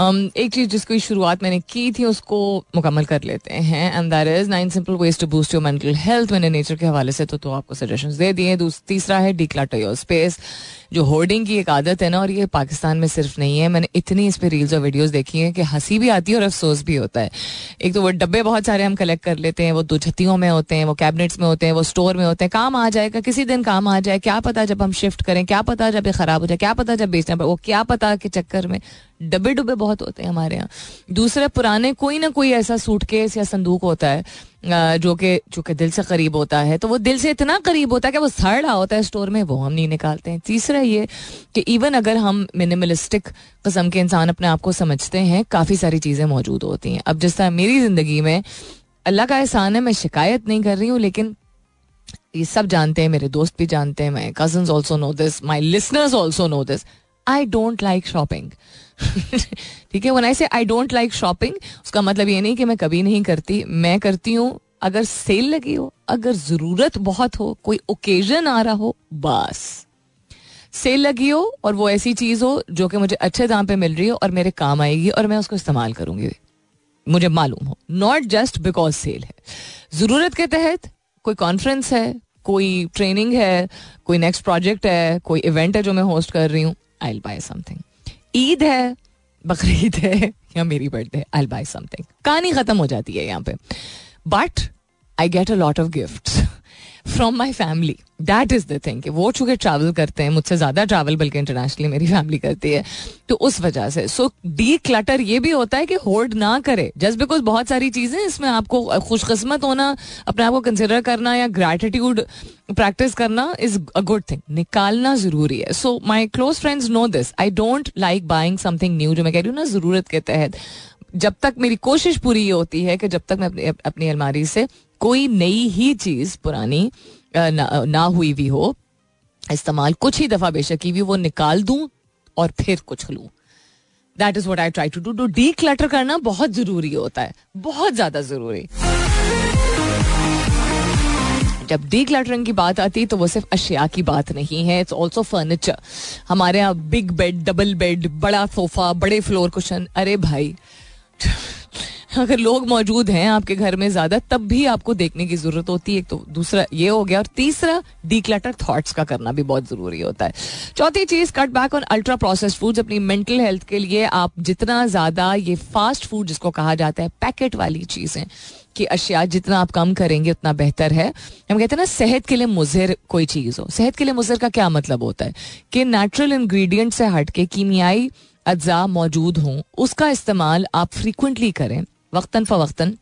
Um, एक चीज़ जिसकी शुरुआत मैंने की थी उसको मुकम्मल कर लेते हैं and that is nine simple ways to boost your mental health मैंने नेचर के हवाले से तो, तो आपको सजेशन दे दिए तीसरा है डी क्लाटर योर स्पेस जो होर्डिंग की एक आदत है ना और ये पाकिस्तान में सिर्फ़ नहीं है। मैंने इतनी इस पर रील्स और वीडियोज़ देखी हैं कि हँसी भी आती है और अफसोस भी होता है। एक तो वो डब्बे बहुत सारे हम कलेक्ट कर लेते हैं वो दो छत्तियों में होते हैं वो कैबिनेट्स में होते हैं वो स्टोर में होते हैं। काम आ जाएगा किसी दिन काम आ जाए क्या पता जब हम शिफ्ट करें क्या पता जब ये खराब हो जाए क्या पता जब बेचना पड़े वो क्या पता के चक्कर में डब्बे डुबे बहुत होते हैं हमारे यहाँ। दूसरे, पुराने कोई ना कोई ऐसा सूटकेस या संदूक होता है जो कि जो कि दिल से करीब होता है। तो वो दिल से इतना करीब होता है कि वो सड़ रहा होता है स्टोर में, वो हम नहीं निकालते हैं। तीसरा, ये कि इवन अगर हम मिनिमलिस्टिक कस्म के इंसान अपने आप को समझते हैं, काफ़ी सारी चीज़ें मौजूद होती हैं। अब जिस तरह मेरी ज़िंदगी में अल्लाह का एहसान है, मैं शिकायत नहीं कर रही हूँ, लेकिन ये सब जानते हैं, मेरे दोस्त भी जानते हैं my cousin also know this my listeners also know this I don't like shopping ठीक है? वन आई से आई डोंट लाइक शॉपिंग उसका मतलब ये नहीं कि मैं कभी नहीं करती। मैं करती हूँ, अगर सेल लगी हो, अगर ज़रूरत बहुत हो, कोई ओकेजन आ रहा हो, बस। सेल लगी हो और वो ऐसी चीज़ हो जो कि मुझे अच्छे दाम पे मिल रही हो और मेरे काम आएगी और मैं उसको इस्तेमाल करूँगी। मुझे मालूम हो। नॉट जस्ट बिकॉज़ सेल है। ज़रूरत के तहत कोई कॉन्फ्रेंस है, कोई ट्रेनिंग है, कोई नेक्स्ट प्रोजेक्ट है, कोई इवेंट है जो मैं होस्ट कर रही हूँ। आई बाय समथिंग ईद है, बकरीद है, या मेरी बर्थडे आई बाय समथिंग कहानी खत्म हो जाती है यहाँ पे. But I get a lot of gift from my family that is the thing वो चूँकि ट्रैवल करते हैं, मुझसे ज़्यादा ट्रैवल बल्कि इंटरनेशनली मेरी फैमिली करती है तो उस वजह से। सो डी क्लटर ये भी होता है कि होल्ड ना करे। जस्ट बिकॉज़ बहुत सारी चीज़ें इसमें आपको खुशकस्मत होना, अपने आप को कंसिडर करना या ग्रेटिट्यूड प्रैक्टिस करना इज़ अ गुड थिंग निकालना ज़रूरी है। So my close friends know this I don't like buying something new जो मैं कह रही हूँ ना, ज़रूरत के तहत। जब तक मेरी कोशिश पूरी ये होती है कि जब तक मैं अपनी अपनी अलमारी से कोई नई ही चीज़ पुरानी ना, ना हुई भी हो इस्तेमाल कुछ ही दफ़ा बेशक की भी वो निकाल दूँ और फिर कुछ लूँ। That is what I try to do declutter करना बहुत ज़रूरी होता है बहुत ज़्यादा ज़रूरी। जब डी क्लटरिंग की बात आती है तो वो सिर्फ़ अशिया की बात नहीं है इट्स ऑल्सो फर्नीचर हमारे यहाँ बिग बेड डबल बेड बड़ा सोफा बड़े फ्लोर कुशन अरे भाई अगर लोग मौजूद हैं आपके घर में ज़्यादा, तब भी आपको देखने की ज़रूरत होती है। तो दूसरा ये हो गया, और तीसरा डीक्लटर थॉट्स का करना भी बहुत ज़रूरी होता है। चौथी चीज़ cut back on ultra process food अपनी मेंटल हेल्थ के लिए आप जितना ज़्यादा ये फास्ट फ़ूड जिसको कहा जाता है पैकेट वाली चीज़ें, कि अशिया जितना आप कम करेंगे, उतना बेहतर है। हम कहते हैं ना, सेहत के लिए मुजर कोई चीज़ हो। सेहत के लिए मुजर का क्या मतलब होता है? कि नेचुरल इंग्रेडिएंट से हट के कीमियाई अज्जा मौजूद हों, उसका इस्तेमाल आप फ्रीक्वेंटली करें। वक्तन फ़वक्तन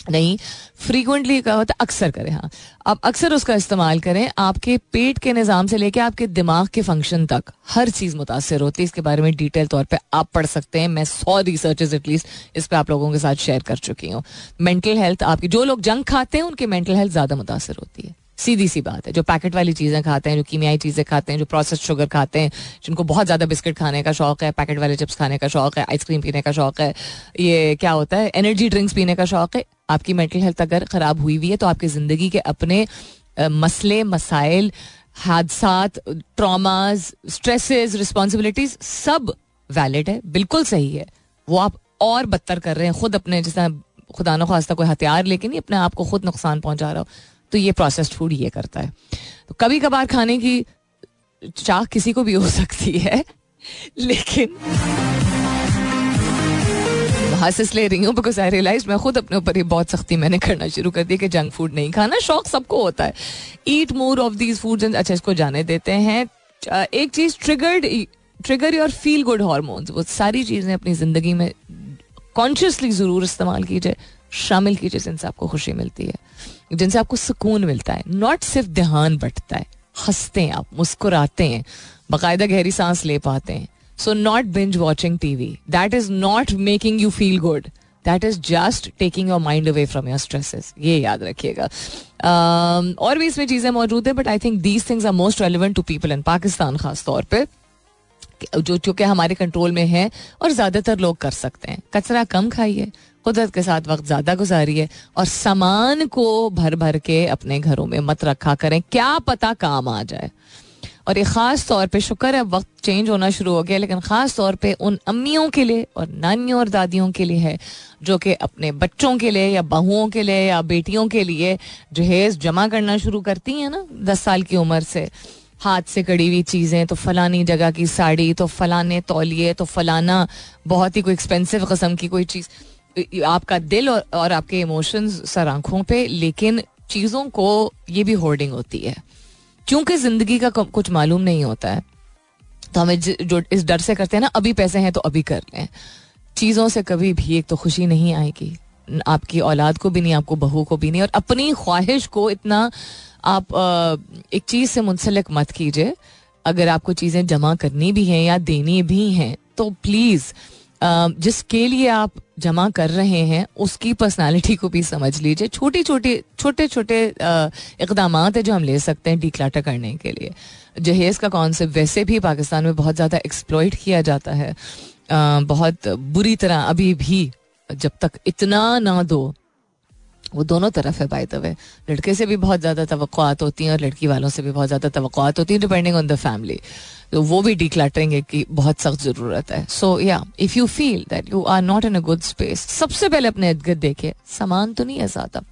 नहीं फ्रीक्वेंटली क्या होता है, अक्सर करें हाँ। आप अक्सर उसका इस्तेमाल करें, आपके पेट के निज़ाम से लेके आपके दिमाग के फ़ंक्शन तक, हर चीज़ मुतासर होती है। इसके बारे में डिटेल तौर पे आप पढ़ सकते हैं। मैं सौ रिसर्चेज एटलीस्ट इस पर आप लोगों के साथ शेयर कर चुकी हूँ। मेंटल हेल्थ आपकी जो लोग जंक खाते हैं, उनकी मेंटल हेल्थ ज़्यादा मुतासर होती है। सीधी सी बात है, जो पैकेट वाली चीज़ें खाते हैं, जो कीमियाई चीज़ें खाते हैं, जो प्रोसेस शुगर खाते हैं, जिनको बहुत ज़्यादा बिस्किट खाने का शौक है, पैकेट वाले चिप्स खाने का शौक है आइसक्रीम पीने का शौक है, ये क्या होता है एनर्जी ड्रिंक्स पीने का शौक है। आपकी मेंटल हेल्थ अगर ख़राब हुई हुई है तो आपकी ज़िंदगी के अपने मसले, मसाइल हादसा ट्रामाज स्ट्रेसेस रिस्पॉन्सिबिलिटीज सब वैलिड है, बिल्कुल सही है। वो आप और बदतर कर रहे हैं, खुद अपने, जैसा खुदा न खास्ता कोई हथियार लेके नहीं अपने आप को खुद नुकसान पहुँचा रहा हो। तो ये प्रोसेस्ड फ़ूड ये करता है। तो कभी कभार खाने की चाह किसी को भी हो सकती है, लेकिन हंस इसलिए रही हूँ बिकॉज़ आई रियलाइज़ मैं खुद अपने ऊपर ही बहुत सख्ती मैंने करना शुरू कर दी कि जंक फ़ूड नहीं खाना, शौक सबको होता है। Eat more of these food अच्छा इसको जाने देते हैं। एक चीज़ triggered trigger your feel good hormones वो सारी चीज़ें अपनी ज़िंदगी में कॉन्शियसली ज़रूर इस्तेमाल कीजिए, शामिल कीजिए, जिनसे आपको खुशी मिलती है। जिनसे आपको सुकून मिलता है। नॉट सिर्फ़ ध्यान बटता है। हँसते हैं आप मुस्कुराते हैं बाकायदा गहरी सांस ले पाते हैं। So not binge watching TV that is not making you feel good that is just taking your mind away from your stresses ये याद रखिएगा। Um, और भी इसमें चीज़ें मौजूद है but I think these things are most relevant to people in Pakistan खास तौर पर जो चूँकि हमारे कंट्रोल में है और ज़्यादातर लोग कर सकते हैं। कचरा कम खाइए कुदरत के साथ वक्त ज़्यादा गुजारिए और सामान को भर भर के अपने घरों में मत रखा करें। क्या पता काम आ जाए। और ये ख़ास तौर पे शुक्र है वक्त चेंज होना शुरू हो गया, लेकिन ख़ास तौर पे उन अम्मियों के लिए और नानियों और दादियों के लिए है, जो कि अपने बच्चों के लिए या बहुओं के लिए या बेटियों के लिए जहेज जमा करना शुरू करती हैं ना, दस साल की उम्र से। हाथ से कड़ी हुई चीज़ें तो फलानी जगह की साड़ी तो फलाने तौलिए तो फलाना बहुत ही कोई एक्सपेंसिव कस्म की कोई चीज़। आपका दिल और, और आपके इमोशंस सर आँखों पे लेकिन चीज़ों को ये भी होर्डिंग होती है। क्योंकि ज़िंदगी का कुछ मालूम नहीं होता है। तो हमें जो इस डर से करते हैं ना अभी पैसे हैं तो अभी कर लें। चीज़ों से कभी भी एक तो खुशी नहीं आएगी। आपकी औलाद को भी नहीं आपको बहू को भी नहीं और अपनी ख्वाहिश को इतना आप एक चीज़ से मुंसलिक मत कीजिए। अगर आपको चीज़ें जमा करनी भी हैं या देनी भी हैं तो प्लीज़ जिसके लिए आप जमा कर रहे हैं, उसकी पर्सनालिटी को भी समझ लीजिए। छोटी छोटी छोटे छोटे इकदाम है जो हम ले सकते हैं डिक्लाटर करने के लिए। जहेज का कॉन्सेप्ट वैसे भी पाकिस्तान में बहुत ज़्यादा एक्सप्लॉयट किया जाता है। बहुत बुरी तरह अभी भी, जब तक इतना ना दो, वो दोनों तरफ़ है बाय द वे लड़के से भी बहुत ज़्यादा तो होती हैं और लड़की वालों से भी बहुत ज़्यादा तो होती हैं डिपेंडिंग ऑन द फैमिली तो वो भी डिक्लटरिंग की बहुत सख्त ज़रूरत है. सो या if you feel that you are not in a good space सबसे पहले अपने इर्द देखे सामान तो नहीं है ज़्यादा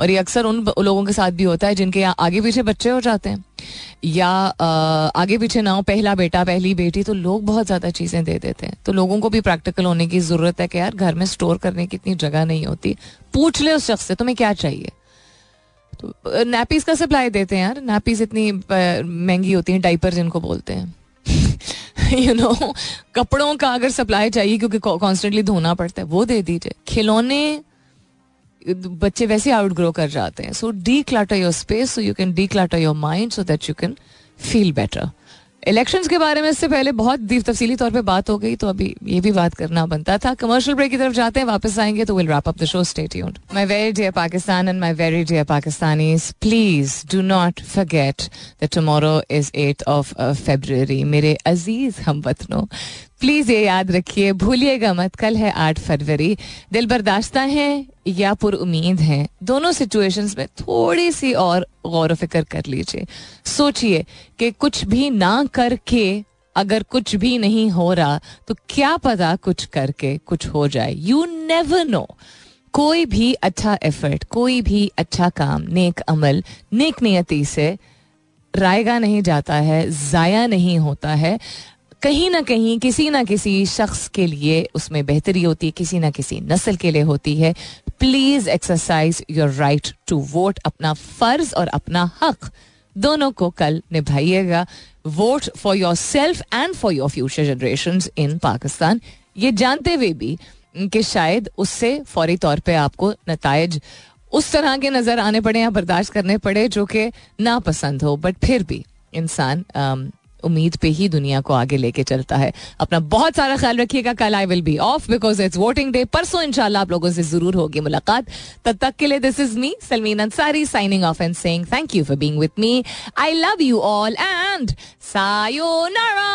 और ये अक्सर उन लोगों के साथ भी होता है जिनके यहाँ आगे पीछे बच्चे हो जाते हैं. या आगे पीछे ना हो, पहला बेटा, पहली बेटी तो लोग बहुत ज़्यादा चीज़ें दे देते हैं. तो लोगों को भी प्रैक्टिकल होने की ज़रूरत है कि यार घर में स्टोर करने की इतनी जगह नहीं होती. पूछ ले उस शख्स से, तुम्हें क्या चाहिए? तो नैपीज का सप्लाई देते हैं यार। नैपीज इतनी महँगी होती हैं डाइपर जिनको बोलते हैं। यू नो कपड़ों का अगर सप्लाई चाहिए, क्योंकि कॉन्स्टेंटली धोना पड़ता है, वो दे दीजिए। खिलौने, बच्चे वैसे आउट ग्रो कर जाते हैं। So declutter your space so you can declutter your mind so that you can feel better elections के बारे में इससे पहले बहुत तफसीली तौर पे बात हो गई तो अभी ये भी बात करना बनता था। कमर्शियल ब्रेक की तरफ़ जाते हैं, वापस आएँगे तो will wrap up the show stay tuned my very dear Pakistan and my very dear Pakistanis please do not forget that tomorrow is 8th of February मेरे अज़ीज़ हम प्लीज़ ये याद रखिए, भूलिएगा मत, कल है आठ फरवरी। दिल बर्दाश्ता है या पुर उम्मीद है? दोनों सिचुएशंस में थोड़ी सी और गौर फ़िक्र कर लीजिए। सोचिए कि कुछ भी ना करके अगर कुछ भी नहीं हो रहा तो क्या पता कुछ करके कुछ हो जाए। यू नेवर नो कोई भी अच्छा एफर्ट कोई भी अच्छा काम, नेक अमल, नेक नियति से रायगा नहीं जाता है, जाया नहीं होता है। कहीं ना कहीं, किसी ना किसी शख्स के लिए उसमें बेहतरी होती है, किसी ना किसी नस्ल के लिए होती है। Please exercise your right to vote अपना फ़र्ज़ और अपना हक दोनों को कल निभाइएगा। Vote for yourself and for your future generation in Pakistan ये जानते हुए भी कि शायद उससे फौरी तौर पे आपको नतज उस तरह के नज़र आने पड़े या बर्दाश्त करने पड़े जो कि नापसंद हो। बट फिर भी इंसान उम्मीद पे ही दुनिया को आगे लेके चलता है। अपना बहुत सारा ख्याल रखिएगा, कल I will be off because it's voting day परसों इंशाल्लाह आप लोगों से ज़रूर होगी मुलाकात। तब तक के लिए this is me Salmeen Ansari signing off and saying thank you for being with me I love you all and sayonara